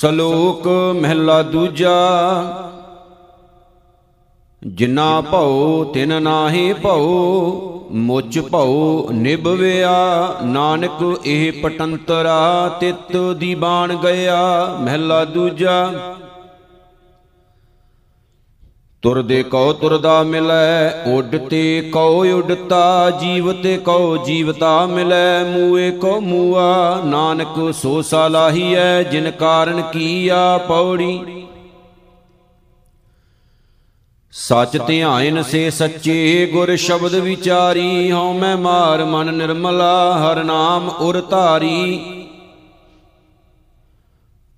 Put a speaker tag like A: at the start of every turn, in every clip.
A: ਸ਼ਲੋਕ ਮਹਿਲਾ ਦੂਜਾ, ਜਿਨਾ ਭਉ ਤਿਨ ਨਾਹੀ ਭਉ, ਮੁਚ ਭਉ ਨਿਭਵਿਆ ਨਾਨਕ ਇਹ ਪਟੰਤਰਾ ਤਿਤ ਦੀ ਬਾਣ ਗਿਆ। ਮਹਿਲਾ ਦੂਜਾ ਤੁਰਦੇ ਕਉ ਤੁਰਦਾ ਮਿਲੈ ਉੱਡ ਤੇ ਕਉ ਉੱਡਤਾ ਜੀਵ ਤੇ ਕਉ ਜੀਵਤਾ ਮਿਲੈ, ਮੂਏ ਕਉ ਮੂਆ, ਨਾਨਕ ਸੋ ਸਾਲਾਹੀਐ ਜਿਨ ਕਾਰਨ ਕੀਆ ਪੌੜੀ। ਸਚ ਧਿਆਇਨ ਸੇ ਸੱਚੇ ਗੁਰ ਸ਼ਬਦ ਵਿਚਾਰੀ, ਹਉ ਮੈਂ ਮਾਰ ਮਨ ਨਿਰਮਲਾ, ਹਰ ਨਾਮ ਉਰ ਧਾਰੀ।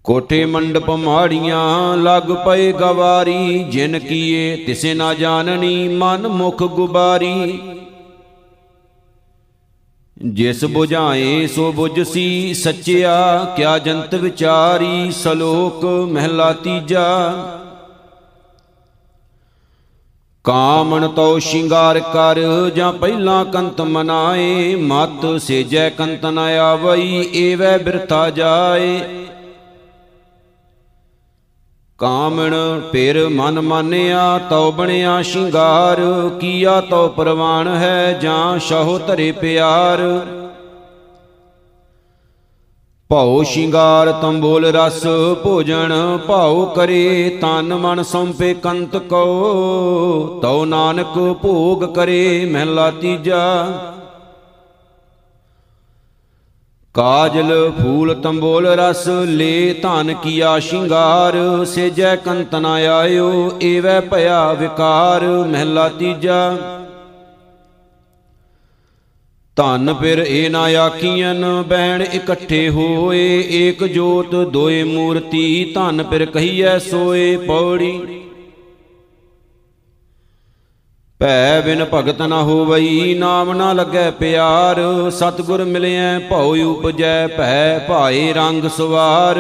A: ਕੋਠੇ ਮੰਡਪ ਮਾੜੀਆਂ ਲੱਗ ਪਏ ਗਵਾਰੀ ਜਿਨ ਕੀਏ ਤਿਸੇ ਨਾ ਜਾਣਨੀ ਮਨ ਮੁਖ ਗੁਬਾਰੀ। ਜਿਸ 부ਝਾਏ ਸੋ 부ਝਸੀ ਸੱਚਿਆ ਕਿਆ ਜੰਤ ਵਿਚਾਰੀ ਸਲੋਕ ਮਹਿਲਾ ਤੀਜਾ। ਕਾਮਣ ਤੋ ਸ਼ਿੰਗਾਰ ਕਰ ਜਾਂ ਪਹਿਲਾਂ ਕੰਤ ਮਨਾਏ ਮਤ ਸੇਜੈ ਕੰਤ ਨ ਆਵਈ ਏਵੈ ਬਿਰਥਾ ਜਾਏ। ਕਾਮਣ ਫਿਰ ਮਨ ਮਾਨਿਆ, ਤਉ ਬਣਿਆ ਸ਼ਿੰਗਾਰ। ਕੀਆ ਤਉ ਪ੍ਰਵਾਨ ਹੈ ਜਾਂ ਸ਼ਹੁ ਧਰੇ ਪਿਆਰ। ਭਉ ਸ਼ਿੰਗਾਰ, ਤੰਬੋਲ ਰਸ ਭੋਜਨ ਭਾਉ ਕਰੇ, ਤਨ ਮਨ ਸੰਪੇ ਕੰਤ ਕੋ ਤਉ ਨਾਨਕ ਭੋਗ ਕਰੇ, ਮਹਿਲਾ ਤੀਜਾ। ਕਾਜਲ ਫੂਲ ਤੰਬੋਲ ਰਸ ਲੇ ਧਨ ਕੀਆ ਸ਼ਿੰਗਾਰ, ਸੇਜੈ ਕੰਤ ਨ ਆਇਓ, ਏਵੈ ਭਇਆ ਵਿਕਾਰ, ਮਹਿਲਾ ਤੀਜਾ। ਧਨ ਫਿਰ ਏ ਨਾ ਆਖੀਆਂ ਬੈਣ ਇਕੱਠੇ ਹੋਏ, ਏਕ ਜੋਤ ਦੋਏ ਮੂਰਤੀ, ਧਨ ਫਿਰ ਕਹੀਐ ਸੋਏ ਪੌੜੀ। ਭੈ ਬਿਨ ਭਗਤ ਨ ਹੋਵਈ, ਨਾਮ ਨ ਲੱਗੈ ਪਿਆਰ। ਸਤਿਗੁਰ ਮਿਲਿਐ, ਭਉ ਉਪਜੈ, ਭੈ ਭਾਏ ਰੰਗ ਸਵਾਰ।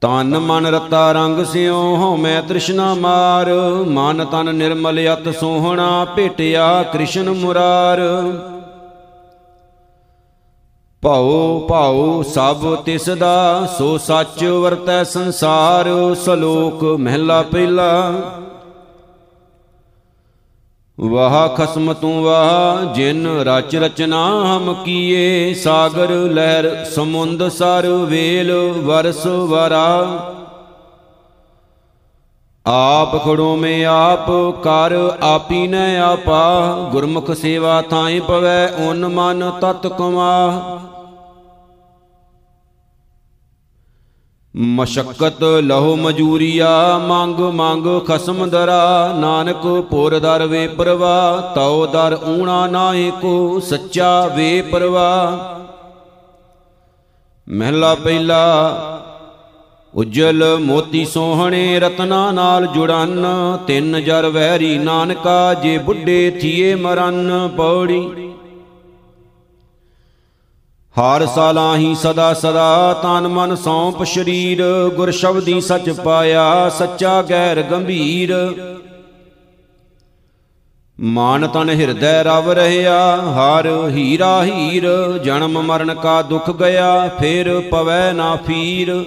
A: ਤਨ ਮਨ ਰਤਾ ਰੰਗ ਸਿਉ ਹਉਮੈ ਤ੍ਰਿਸ਼ਨਾ ਮਾਰ। ਮਨ ਤਨ ਨਿਰਮਲ ਅਤ ਸੋਹਣਾ, ਭੇਟਿਆ ਕ੍ਰਿਸ਼ਨ ਮੁਰਾਰ। ਭਉ ਭਉ ਸਭ ਤਿਸ ਦਾ ਸੋ ਸੱਚ ਵਰਤੈ ਸੰਸਾਰ। ਸਲੋਕ ਮਹਿਲਾ ਪਹਿਲਾ। ਵਾਹ ਖਸਮ ਤੂੰ ਵਾਹ, ਜਿਨ ਰਚ ਰਚਨਾ ਹਮ ਕੀਏ, ਸਾਗਰ ਲਹਿਰ ਸਮੁੰਦ ਸਰ ਵੇਲ ਵਰਸ ਵਰਾ। ਆਪ ਖੜੋ ਮੇ ਆਪ, ਕਰ ਆਪੀ ਨ ਆਪਾ, ਗੁਰਮੁਖ ਸੇਵਾ ਥਾਈ ਪਵੈ ਓਨ ਮਨ ਤਤ ਕਮਾ। ਮਸ਼ਕਤ ਲਹੋ ਮਜੂਰੀਆ, ਮੰਗ ਮੰਗ ਖਸਮ ਦਰਾ, ਨਾਨਕ ਪੁਰ ਦਰ ਵੇ ਪਰਵਾ, ਤਉ ਦਰ ਊਣਾ ਨਾਹੀ ਕੋ ਸੱਚਾ ਵੇ ਪਰਵਾ। ਮਹਿਲਾ ਪਹਿਲਾ, ਉਜਲ ਮੋਤੀ ਸੋਹਣੇ ਰਤਨਾ ਨਾਲ ਜੁੜਨ, ਤਿੰਨ ਜਰ ਵੈਰੀ ਨਾਨਕਾ, ਜੇ ਬੁੱਢੇ ਥੀਏ ਮਰਨ, ਪੌੜੀ ਹਰ ਸਾਲਾਹੀ ਸਦਾ ਸਦਾ ਤਨ ਮਨ ਸੌਂਪ ਸ਼ਰੀਰ, ਗੁਰ ਸ਼ਬਦੀ ਸਚ ਪਾਇਆ, ਸੱਚਾ, ਗੈਰ ਗੰਭੀਰ। ਮਾਨ ਤਨ ਹਿਰਦੈ ਰਵ ਰਹਿਆ, ਹਰ ਹੀਰਾ ਹੀਰ, ਜਨਮ ਮਰਨ ਕਾ ਦੁਖ ਗਿਆ, ਫਿਰ ਪਵੈ ਨਾ ਫੀਰ।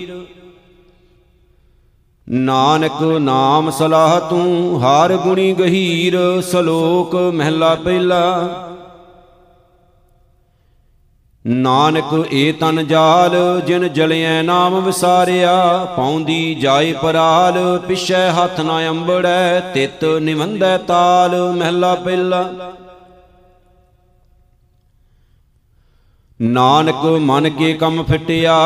A: ਨਾਨਕ ਨਾਮ ਸਲਾਹ ਤੂੰ, ਹਰ ਗੁਣੀ ਗਹੀਰ, ਸਲੋਕ ਮਹਿਲਾ ਪਹਿਲਾ। ਨਾਨਕ ਏ ਤਨ ਜਾਲ, ਜਿਨ ਜਲਿਐ ਨਾਮ ਵਿਸਾਰਿਆ, ਪੌਂਦੀ ਜਾਏ ਪਰਾਲ, ਪਿਛੈ ਹੱਥ ਨਾ ਅੰਬੜੈ, ਤਿਤ ਨਿਵੰਦੈ ਤਾਲ, ਮਹਿਲਾ ਪਹਿਲਾ। ਨਾਨਕ ਮਨ ਕੇ ਕੰਮ ਫਿਟਿਆ,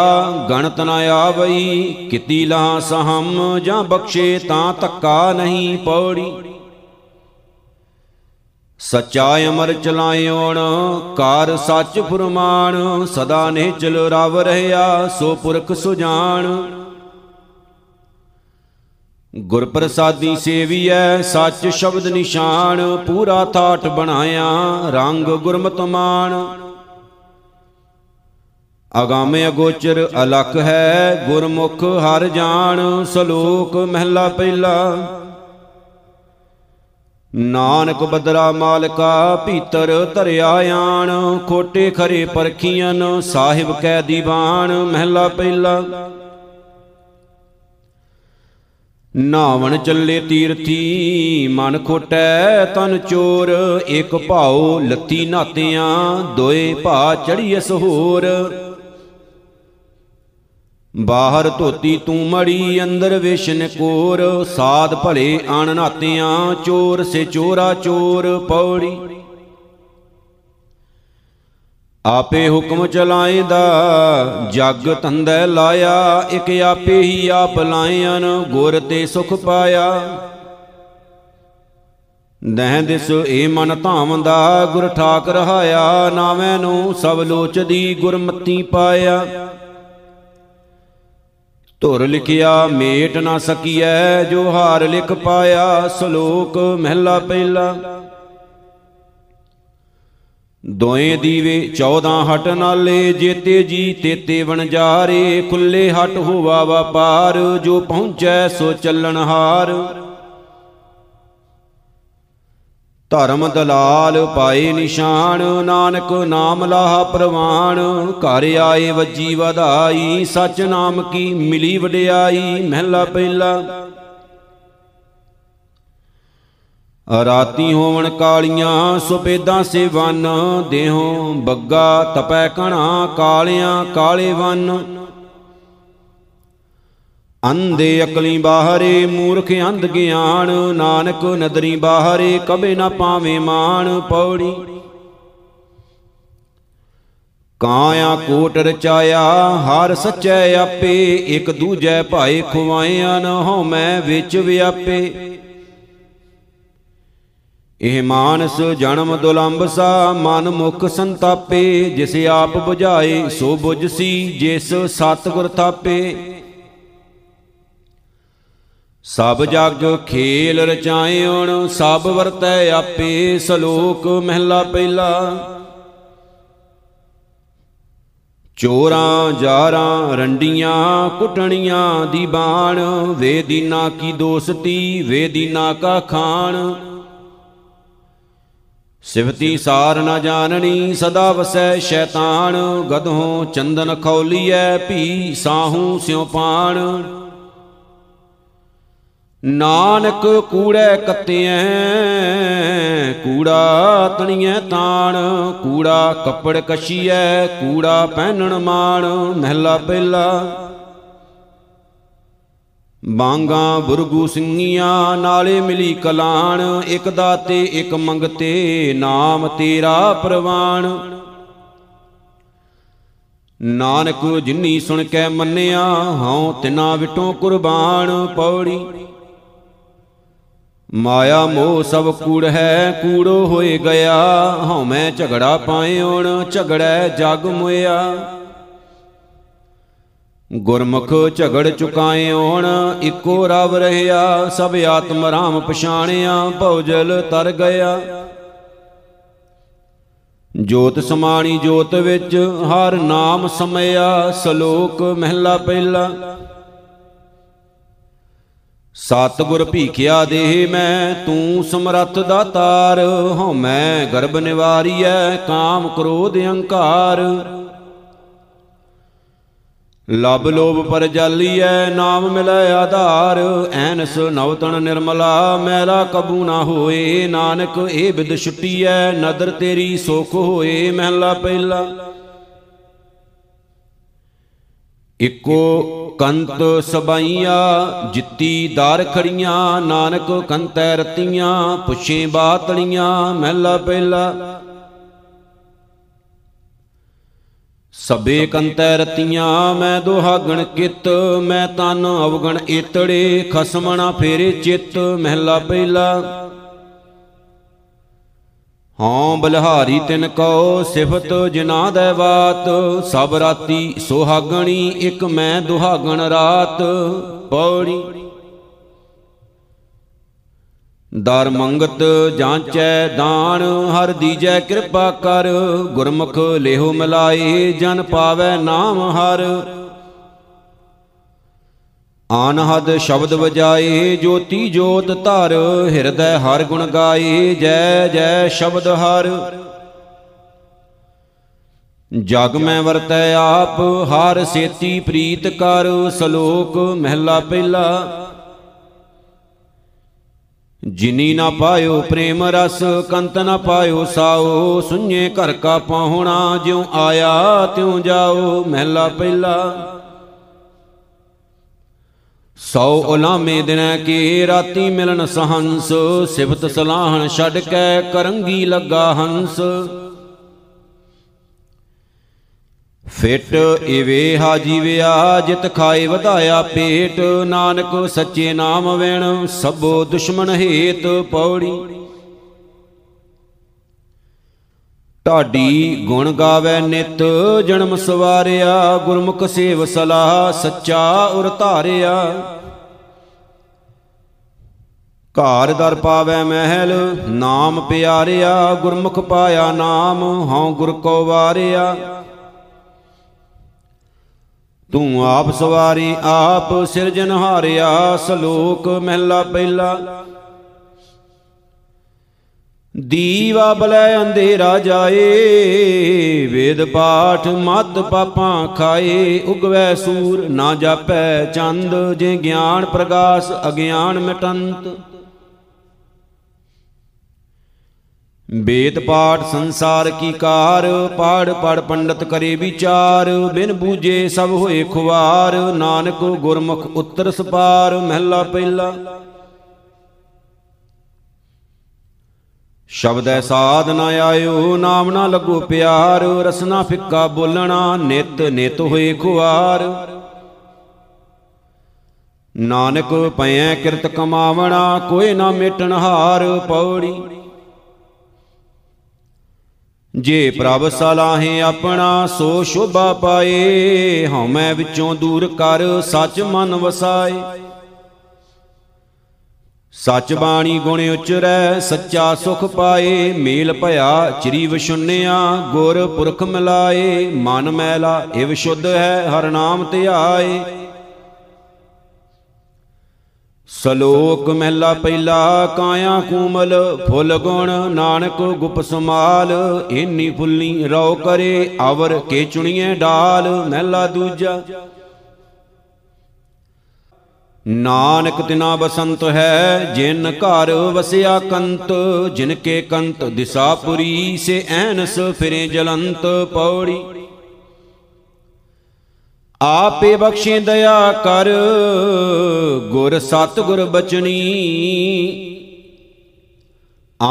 A: ਗਣਤ ਨ ਆਵਈ, ਕਿਤੀ ਲਾ ਸਹਮ, ਜਾਂ ਬਖਸ਼ੇ ਤਾਂ ਧੱਕਾ ਨਹੀਂ ਪੌੜੀ। ਸਚਾ ਅਮਰ ਚਲਾਇਓਣ, ਕਾਰ ਸੱਚ ਫਰਮਾਨ, ਸਦਾ ਨਿਹਚਲ ਰਵ ਰਹਿਆ, ਸੋ ਪੁਰਖ ਸੁਜਾਨ। ਗੁਰ ਪ੍ਰਸਾਦੀ ਸੇਵੀਐ, ਸੱਚ ਸ਼ਬਦ ਨਿਸ਼ਾਨ, ਪੂਰਾ ਥਾਟ ਬਣਾਇਆ, ਰੰਗ ਗੁਰਮਤਿ ਮਾਨ ਅਗੰਮ ਅਗੋਚਰ ਅਲਖ ਹੈ, ਗੁਰਮੁਖ ਹਰ ਜਾਣ, ਸਲੋਕ ਮਹਿਲਾ ਪਹਿਲਾ। ਨਾਨਕ ਬਦਰਾ ਮਾਲਕਾ ਭੀਤਰ ਧਰਿਆ ਆਣ, ਖੋਟੇ ਖਰੇ ਪਰਖੀਆਂ ਸਾਹਿਬ ਕੈ ਦੀਵਾਨ, ਮਹਿਲਾ ਪਹਿਲਾ। ਨਾਵਣ ਚੱਲੇ ਤੀਰਥੀ, ਮਨ ਖੋਟੈ ਤਨ ਚੋਰ, ਇੱਕ ਭਾਉ ਲੱਤੀ ਨਾਤਿਆਂ, ਦੋਏ ਭਾ ਚੜੀਐਸ ਹੋਰ ਬਾਹਰ ਧੋਤੀ ਤੂੰ ਮੜੀ, ਅੰਦਰ ਵਿਸ਼ਨ ਕੋਰ। ਸਾਧ ਭਲੇ ਆਣ ਨਾਤਿਆਂ ਚੋਰ ਸੇ ਚੋਰਾ ਚੋਰ ਪੌੜੀ। ਆਪੇ ਹੁਕਮ ਚਲਾਏਦਾ, ਜਗ ਧੰਦੈ ਲਾਇਆ, ਇਕ ਆਪੇ ਹੀ ਆਪ ਲਾਇਨ ਗੁਰ ਤੇ ਸੁਖ ਪਾਇਆ। ਦਹਿ ਦਿਸ ਏ ਮਨ ਧਾਵੰਦਾ, ਗੁਰ ਠਾਕ ਰਹਾਇਆ, ਨਾਵੇਂ ਨੂੰ ਸਭ ਲੋਚਦੀ ਗੁਰਮਤੀ ਪਾਇਆ। ਧੁਰ ਲਿਖਿਆ ਮੇਟ ਨਾ ਸਕੀਐ, ਜੋ ਹਾਰ ਲਿਖ ਪਾਇਆ ਸ਼ਲੋਕ ਮਹਿਲਾ ਪਹਿਲਾ। ਦੋਏ ਦੀਵੇ 14 ਹਟ ਨਾਲੇ, ਜੇਤੇ ਜੀ ਤੇਤੇ ਵਣਜਾਰੇ ਖੁੱਲੇ ਹਟ ਹੋਵਾ ਵਪਾਰ ਜੋ ਪਹੁੰਚੈ ਸੋ ਚੱਲਣ ਹਾਰ। ਧਰਮ ਦਲਾਲ ਪਾਏ ਨਿਸ਼ਾਨ, ਨਾਨਕ ਨਾਮ ਲਾਹ ਪ੍ਰਵਾਨ। ਘਰ ਆਏ ਵੱਜੀ ਵਧਾਈ ਸਚ ਨਾਮ ਕੀ ਮਿਲੀ ਵਡਿਆਈ, ਮਹਿਲਾ ਪਹਿਲਾ। ਰਾਤੀ ਹੋਵਣ ਕਾਲੀਆਂ, ਸੁਪੇਦਾਂ ਸੇਵਨ। ਦੇਹੋਂ ਬੱਗਾ ਤਪੈ ਕਣਾ, ਕਾਲਿਆਂ ਕਾਲੇ ਵਨ। ਅੰਦੇ ਅਕਲੀ ਬਾਹਰੇ ਮੂਰਖ ਅੰਧ ਗਿਆਨ, ਨਾਨਕ ਨਦਰੀ ਬਾਹਰੇ ਕਬੇ ਨਾ ਪਾਵੇਂ ਮਾਨ ਪੌੜੀ। ਕਾਇਆ ਕੋਟ ਰਚਾਇਆ ਹਰ ਸੱਚੈ ਆਪੇ, ਇੱਕ ਦੂਜੈ ਭਾਏ ਖੁਆਇਆਂ ਨ ਹਉ ਮੈਂ ਵਿੱਚ ਵਿਆਪੇ। ਇਹ ਮਾਨਸ ਜਨਮ ਦੁਲੰਭ ਸਾ, ਮਨ ਮੁਖ ਸੰਤਾਪੇ, ਜਿਸ ਆਪ 부ਝਾਏ ਸੋ 부ਝ ਸੀ, ਜਿਸ ਸਤਿਗੁਰ ਥਾਪੇ। ਸਭ ਜਗ ਖੇਲ ਰਚਾਇਉਣ ਸਭ ਵਰਤੈ ਆਪੇ ਸ਼ਲੋਕ ਮਹਿਲਾ ਪਹਿਲਾ। ਚੋਰਾਂ, ਜਾਰਾਂ, ਰੰਡੀਆਂ, ਕੁਟਣੀਆਂ ਦੀ ਬਾਣ, ਵੇ ਦੀਨਾ ਕੀ ਦੋਸਤੀ, ਵੇ ਦੀਨਾ ਕਾ ਖਾਣ। ਸਿਵਤੀ ਸਾਰ ਨਾ ਜਾਣਨੀ, ਸਦਾ ਵਸੈ ਸ਼ੈਤਾਨ, ਗਧੋਂ ਚੰਦਨ ਖੌਲੀਐ, ਭੀ ਸਾਹੂ ਸਿਉ ਪਾਣ। ਨਾਨਕ ਕੂੜੈ ਕੱਤਿਐ ਕੂੜਾ ਤਣੀਐ ਤਾਣ, ਕੂੜਾ ਕੱਪੜ ਕਸ਼ੀਐ, ਕੂੜਾ ਪਹਿਨਣ ਮਾਣ, ਮਹਿਲਾ ਪਹਿਲਾ। ਬਾਂਗਾ ਬੁਰਗੂ ਸਿੰਘੀਆਂ ਨਾਲੇ ਮਿਲੀ ਕਲਾਣ, ਇਕ ਦਾਤੇ, ਇਕ ਮੰਗਤੇ, ਨਾਮ ਤੇਰਾ ਪ੍ਰਵਾਨ ਨਾਨਕ ਜਿਨੀ ਸੁਣ ਕੇ ਮੰਨਿਆ, ਹਉ ਤਿਨਾ ਵਿਟੋਂ ਕੁਰਬਾਨ ਪੌੜੀ। ਮਾਇਆ ਮੋਹ ਸਭ ਕੂੜ ਹੈ, ਕੂੜੋ ਹੋਏ ਗਿਆ। ਹਉ ਮੈਂ ਝਗੜਾ ਪਾਇਓਣ ਝਗੜੈ ਜਗ ਮੁਇਆ। ਗੁਰਮੁਖ ਝਗੜ ਚੁਕਾਇਓਣ ਇੱਕੋ ਰਵ ਰਹਿਆ। ਸਭ ਆਤਮ ਰਾਮ ਪਛਾਣਿਆ ਭਉਜਲ ਤਰ ਗਿਆ। ਜੋਤ ਸਮਾਣੀ ਜੋਤ ਵਿੱਚ, ਹਰ ਨਾਮ ਸਮਿਆ ਸ਼ਲੋਕ ਮਹਿਲਾ ਪਹਿਲਾ। ਸਤਿਗੁਰ ਭੀਖਿਆ ਦੇਹ ਮੈਂ, ਤੂੰ ਸਮਰੱਥ ਦਾਤਾਰ ਹਉ ਮੈਂ ਗਰਭ ਨਿਵਾਰੀਐ, ਕਾਮ ਕ੍ਰੋਧ ਅਹੰਕਾਰ। ਲਬ ਲੋਭ ਪਰ ਜਾਲੀਐ, ਨਾਮ ਮਿਲੈ ਆਧਾਰ। ਐਨਸ ਨਵਤਨ ਨਿਰਮਲਾ, ਮੈਲਾ ਕਬੂ ਨਾ ਹੋਏ। ਨਾਨਕ ਇਹ ਬਿਦ ਛੁੱਟੀਐ, ਨਦਰ ਤੇਰੀ ਸੁਖ ਹੋਏ। ਮਹਿਲਾ ਪਹਿਲਾ ਇਕੋ ਕੰਤ ਸਬਾਈਆਂ, ਜਿੱਤੀ ਦਾਰ ਖੜੀਆਂ, ਨਾਨਕ ਕੰਤੈ ਰਤੀਆਂ, ਪੁੱਛੇ ਬਾਤਲੀਆਂ, ਮਹਿਲਾ ਪਹਿਲਾ। ਸਬੇ ਕੰਤੈ ਰਤੀਆਂ, ਮੈਂ ਦੁਹਾਗਣ ਕਿਤ, ਮੈਂ ਤਨ ਅਵਗਣ ਏਤੜੇ, ਖਸਮਣਾ ਫੇਰੇ ਚਿੱਤ, ਮਹਿਲਾ ਪਹਿਲਾ। ਹਾਂ ਬਲਹਾਰੀ ਤਿਨ ਕਉ ਸਿਫਤ ਜਿਨਾ ਦੇ ਬਾਤ, ਸਭ ਰਾਤੀ ਸੁਹਾਗਣੀ ਇੱਕ ਮੈਂ ਦੁਹਾਗਣ ਰਾਤ। ਪੌੜੀ। ਦਰ ਮੰਗਤ ਜਾਂਚੈ ਦਾਨ, ਹਰ ਦੀਜੈ ਕਿਰਪਾ ਕਰ, ਗੁਰਮੁਖ ਲੇਹੋ ਮਿਲਾਏ, ਜਨ ਪਾਵੈ ਨਾਮ ਹਰ। ਆਨਹਦ ਸ਼ਬਦ ਵਜਾਏ, ਜੋਤੀ ਜੋਤ ਧਰ, ਹਿਰਦੈ ਹਰ ਗੁਣ ਗਾਏ, ਜੈ ਜੈ ਸ਼ਬਦ ਹਰ। ਜਗ ਮੈਂ ਵਰਤੈ ਆਪ, ਹਰ ਸੇਤੀ ਪ੍ਰੀਤ ਕਰ, ਸ਼ਲੋਕ ਮਹਿਲਾ ਪਹਿਲਾ। ਜਿਨੀ ਨਾ ਪਾਇਓ ਪ੍ਰੇਮ ਰਸ, ਕੰਤ ਨਾ ਪਾਇਓ ਸਾਓ ਸੁnye ਘਰ ਕਾ ਪਾਹੁਣਾ, ਜਿਉ ਆਇਆ ਤਿਉ ਜਾਓ, ਮਹਿਲਾ ਪਹਿਲਾ। ਸੌ ਉਲਾਮੇ ਦਿਨੈ ਕੀ ਰਾਤੀ ਮਿਲਨ ਸਹੰਸ ਸਿਵਤ ਸਲਾਹਣ ਛੱਡ ਕੇ ਕਰੰਗੀ ਲੱਗਾ ਹੰਸ। ਫਿਟ ਇਵੇ ਹਾ ਜੀਵਿਆ, ਜਿਤ ਖਾਏ ਵਧਾਇਆ ਪੇਟ। ਨਾਨਕ ਸੱਚੇ ਨਾਮ ਵਿਣ, ਸਭੋ ਦੁਸ਼ਮਨ ਹੇਤ ਪੌੜੀ। ਢਾਡੀ ਗੁਣ ਗਾਵੇ ਨਿਤ, ਜਨਮ ਸਵਾਰਿਆ, ਗੁਰਮੁਖ ਸੇਵ ਸਲਾਹ ਸੱਚਾ ਉਰ ਧਾਰਿਆ। ਘਰ ਦਰ ਪਾਵੇ ਮਹਿਲ, ਨਾਮ ਪਿਆਰਿਆ, ਗੁਰਮੁਖ ਪਾਇਆ ਨਾਮ, ਹਉ ਗੁਰ ਕੋ ਵਾਰਿਆ। ਤੂੰ ਆਪ ਸਵਾਰੀ, ਆਪ ਸਿਰਜਨਹਾਰਿਆ ਸਲੋਕ ਮਹਿਲਾ ਪਹਿਲਾ। ਦੀਵਾ ਬਲੈ ਅੰਧੇਰਾ ਜਾਏ, ਵੇਦ ਪਾਠ ਮਤ ਪਾਪਾਂ ਖਾਏ, ਉਗਵੈ ਸੂਰ ਨਾ ਜਾਪੈ ਚੰਦ, ਜੇ ਗਿਆਨ ਪ੍ਰਗਾਸ ਅਗਿਆਨ ਮਿਟੰਤ। ਵੇਦ ਪਾਠ ਸੰਸਾਰ ਕੀ ਕਾਰ, ਪਾੜ ਪੜ ਪੰਡਤ ਕਰੇ ਵਿਚਾਰ, ਬਿਨ ਬੂਝੇ ਸਭ ਹੋਏ ਖੁਵਾਰ, ਨਾਨਕ ਗੁਰਮੁਖ ਉੱਤਰ ਸਪਾਰ, ਮਹਿਲਾ ਪਹਿਲਾ। ਸ਼ਬਦੈ ਸਾਧ ਨ ਆਇਓ, ਨਾਮ ਨਾ ਲੱਗੋ ਪਿਆਰ, ਰਸਨਾ ਫਿੱਕਾ ਬੋਲਣਾ, ਨਿਤ ਨਿਤ ਹੋਏ ਖੁਆਰ। ਨਾਨਕ ਪਇਐ ਕਿਰਤ ਕਮਾਵਣਾ, ਕੋਈ ਨਾ ਮੇਟਣ ਹਾਰ ਪੌੜੀ। ਜੇ ਪ੍ਰਭ ਸਲਾਹੇ ਆਪਣਾ, ਸੋ ਸ਼ੋਭਾ ਪਾਏ, ਹਉਮੈ ਵਿੱਚੋਂ ਦੂਰ ਕਰ ਸੱਚ ਮਨ ਵਸਾਏ। ਸੱਚ ਬਾਣੀ ਗੁਣ ਉਚਰੈ, ਸੱਚਾ ਸੁਖ ਪਾਏ, ਮੇਲ ਭਇਆ, ਚਰੀ ਵਿਸ਼ੁੰਨਿਆ ਗੁਰ ਪੁਰਖ ਮਿਲਾਏ, ਮਨ ਮੈਲਾ, ਇਵ ਸ਼ੁੱਧ ਹੈ, ਹਰ ਨਾਮ ਧਿਆਏ ਸਲੋਕ ਮਹਿਲਾ ਪਹਿਲਾ, ਕਾਇਆ ਕੂਮਲ, ਫੁੱਲ ਗੁਣ, ਨਾਨਕ ਗੁਪ ਸਮਾਲ ਏਨੀ ਫੁੱਲੀ ਰਉ ਕਰੇ ਅਵਰ ਕੇ ਚੁਣੀਏ ਡਾਲ, ਮਹਿਲਾ ਦੂਜਾ। ਨਾਨਕ ਤਿਨਾ ਬਸੰਤ ਹੈ, ਜਿਨ ਘਰ ਵਸਿਆ ਕੰਤ ਜਿਨ ਕੇ ਕੰਤ ਦਿਸਾਪੁਰੀ ਸੇ ਐਨਸ ਫਿਰੇ ਜਲੰਤ ਪੌੜੀ। ਆਪੇ ਬਖਸ਼ੇ ਦਇਆ ਕਰ, ਗੁਰ ਸਤ ਗੁਰ ਬਚਨੀ।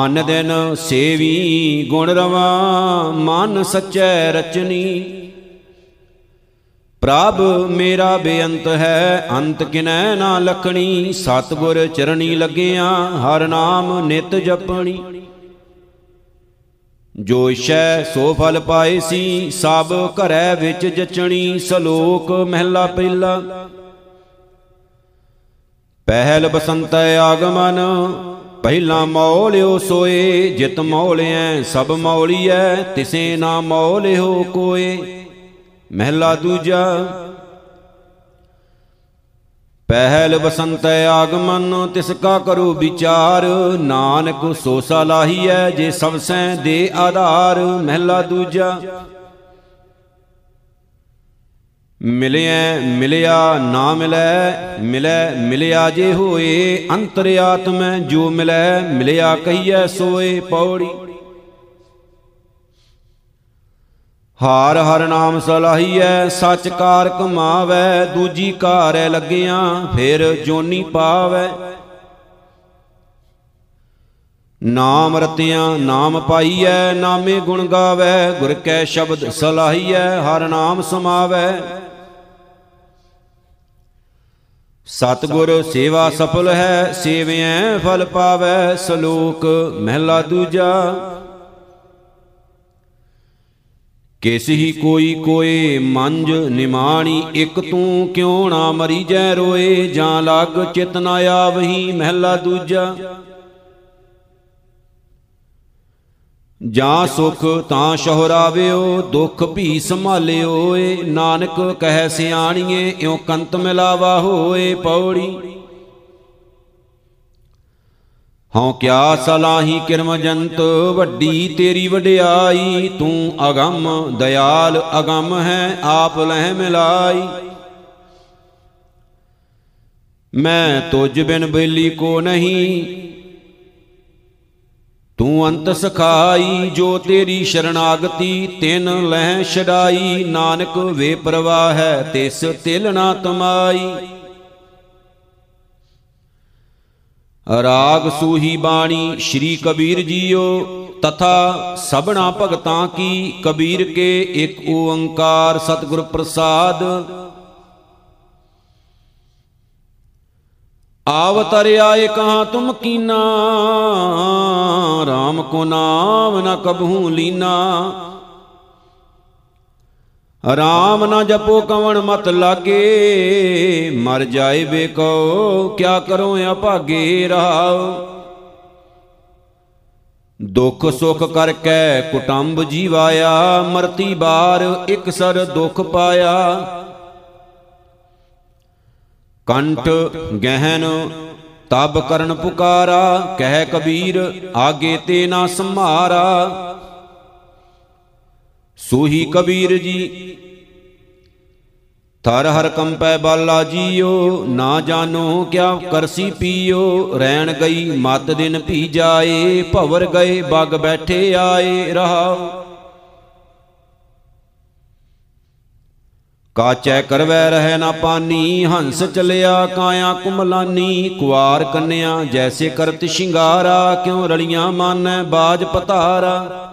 A: ਅਨ ਦਿਨ ਸੇਵੀ ਗੁਣ ਰਵਾ, ਮਨ ਸਚੈ ਰਚਨੀ। ਪ੍ਰਭ ਮੇਰਾ ਬੇਅੰਤ ਹੈ, ਅੰਤ ਕਿਨੈ ਨਾ ਲਖਣੀ, ਸਤਗੁਰ ਚਰਣੀ ਲੱਗਿਆ, ਹਰ ਨਾਮ ਨਿਤ ਜਪਣੀ। ਜੋ ਇਛੈ ਸੋ ਫਲ ਪਾਏ ਸੀ, ਸਭ ਘਰੈ ਵਿੱਚ ਜਚਣੀ, ਸਲੋਕ ਮਹਿਲਾ ਪਹਿਲਾ। ਪਹਿਲ ਬਸੰਤ ਆਗਮਨ, ਪਹਿਲਾ ਮੌਲਿਓ ਸੋਏ, ਜਿਤ ਮੌਲਿਐ ਸਭ ਮੌਲੀਐ, ਤਿਸੇ ਨਾ ਮੌਲਿਓ ਕੋਏ। ਮਹਿਲਾ ਦੂਜਾ ਪਹਿਲ ਬਸੰਤ ਆਗਮਨ ਤਿਸ ਕਾ ਕਰੋ ਵਿਚਾਰ ਨਾਨਕ ਸੋ ਸਲਾਹੀਐ ਜੇ ਸਭ ਸੈ ਦੇ ਆਧਾਰ ਮਹਿਲਾ ਦੂਜਾ ਮਿਲਿਐ ਮਿਲਿਆ ਨਾ ਮਿਲੈ ਮਿਲੈ ਮਿਲਿਆ ਜੇ ਹੋਏ ਅੰਤਰਿਆਤਮੈ ਜੋ ਮਿਲੈ ਮਿਲਿਆ ਕਹੀਐ ਸੋਏ ਪੌੜੀ ਹਾਰ ਹਰ ਨਾਮ ਸਲਾਹੀਐ, ਸੱਚ ਕਾਰ ਕਮਾਵੈ, ਦੂਜੀ ਕਾਰੈ ਲੱਗਿਆ, ਫਿਰ ਜੋਨੀ ਪਾਵੈ। ਨਾਮ ਰਤਿਆਂ ਨਾਮ ਪਾਈਐ, ਨਾਮੇ ਗੁਣ ਗਾਵੈ, ਗੁਰ ਕੈ ਸ਼ਬਦ ਸਲਾਹੀਐ, ਹਰ ਨਾਮ ਸਮਾਵੈ। ਸਤਗੁਰ ਸੇਵਾ ਸਫਲ ਹੈ, ਸੇਵਿਐ ਫਲ ਪਾਵੈ, ਸਲੋਕ ਮਹਿਲਾ ਦੂਜਾ। ਕਿਸ ਹੀ ਕੋਈ ਕੋਏ ਮੰਜ ਨਿਮਾਣੀ, ਇਕ ਤੂੰ ਕਿਉ ਨਾ ਮਰੀ ਜੈ ਰੋਏ? ਜਾਂ ਲੱਗ ਚਿਤ ਨਾ ਆਵਹੀ ਮਹਿਲਾ ਦੂਜਾ। ਜਾਂ ਸੁਖ ਤਾਂ ਸ਼ਹੁਰਾਵਿਓ, ਦੁਖ ਭੀ ਸੰਭਾਲਿਓ ਏ ਨਾਨਕ ਕਹਿ ਸਿਆਣੀਏ, ਇਉ ਕੰਤ ਮਿਲਾਵਾ ਹੋਏ ਪੌੜੀ। ਹਉ ਕਿਆ ਸਲਾਹੀ ਕਿਰਮ ਜੰਤ, ਵੱਡੀ ਤੇਰੀ ਵਡਿਆਈ, ਤੂੰ ਅਗੰਮ ਦਇਆਲ, ਅਗੰਮ ਹੈ ਆਪ ਲਹਿ ਮਿਲਾਈ। ਮੈਂ ਤੁਝ ਬਿਨ ਬੇਲੀ ਕੋ ਨਹੀਂ, ਤੂੰ ਅੰਤ ਸਖਾਈ, ਜੋ ਤੇਰੀ ਸ਼ਰਣਾਗਤੀ, ਤਿਨ ਲਹਿ ਛਡਾਈ। ਨਾਨਕ ਵੇ ਪ੍ਰਵਾਹ ਹੈ, ਤਿਸ ਤਿਲ ਨਾ ਤਮਾਈ ਰਾਗ ਸੂਹੀ ਬਾਣੀ ਸ਼੍ਰੀ ਕਬੀਰ ਜੀਓ ਤਥਾ ਸਭਨਾ ਭਗਤਾਂ ਕੀ ਕਬੀਰ ਕੇ ਇੱਕ ਓੰਕਾਰ ਸਤਿਗੁਰ ਪ੍ਰਸਾਦ आवतर आए कहाँ तुम कीना राम को नाम न कबहू लीना ਰਾਮ ਨਾ ਜਪੋ ਕਵਣ ਮਤ ਲਾਗੇ, ਮਰ ਜਾਏ ਬੇਕੋ ਕਿਆ ਕਰੋ ਅਭਾਗੇ ਰਾਵ ਦੁੱਖ ਸੁਖ ਕਰਕੇ ਕੁਟੰਬ ਜੀਵਾਇਆ, ਮਰਤੀ ਬਾਰ ਇੱਕ ਸਰ ਦੁੱਖ ਪਾਇਆ। ਕੰਠ ਗਹਿਨ ਤਬ ਕਰਨ ਪੁਕਾਰਾ, ਕਹਿ ਕਬੀਰ, ਆਗੇ ਤੇ ਨਾ ਸੰਮਾਰਾ ਸੂਹੀ ਕਬੀਰ ਜੀ, ਥਰ ਹਰ ਕੰਪੈ ਬਾਲਾ ਜੀਓ, ਨਾ ਜਾਣੋ ਕਿਆ ਕਰਸੀ ਪੀਓ ਰਹਿਣ ਗਈ ਮਤ ਦਿਨ ਭੀ ਜਾਏ, ਭਵਰ ਗਏ ਬਗ ਬੈਠੇ ਆਏ ਰਹਾਓ। ਕਾਚੈ ਕਰਵੈ ਰਹਿ ਨਾ ਪਾਨੀ, ਹੰਸ ਚਲਿਆ ਕਾਇਆ ਕੁਮਲਾਨੀ, ਕੁਆਰ ਕੰਨਿਆ ਜੈਸੇ ਕਰਤ ਸ਼ਿੰਗਾਰਾ, ਕਿਉ ਰਲੀਆਂ ਮਾਨੈ ਬਾਜ ਪਤਾਰਾ।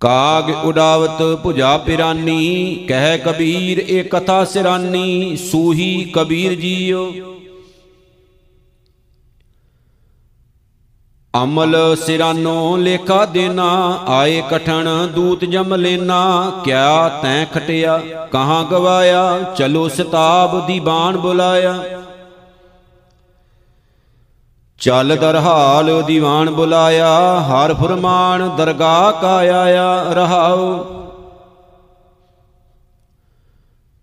A: ਕਾਗ ਉਡਾਵਤ ਭੁਜਾ ਪਿਰਾਨੀ, ਕਹਿ ਕਬੀਰ ਇਹ ਕਥਾ ਸਿਰਾਨੀ, ਸੂਹੀ ਕਬੀਰ ਜੀਓ। ਅਮਲ ਸਿਰਾਨੋ ਲੇਖਾ ਦੇਨਾ, ਆਏ ਕਠਣ ਦੂਤ ਜਮ ਲੈਨਾ, ਕਿਆ ਤੈਂ ਖਟਿਆ, ਕਹਾਂ ਗਵਾਇਆ, ਚਲੋ ਸਿਤਾਬ ਦੀਵਾਨ ਬੁਲਾਇਆ। ਚੱਲ ਦਰਹਾਲ ਦੀਵਾਨ ਬੁਲਾਇਆ, ਹਰ ਫਰਮਾਨ ਦਰਗਾਹ ਕਾ ਆਇਆ, ਰਹਾਉ।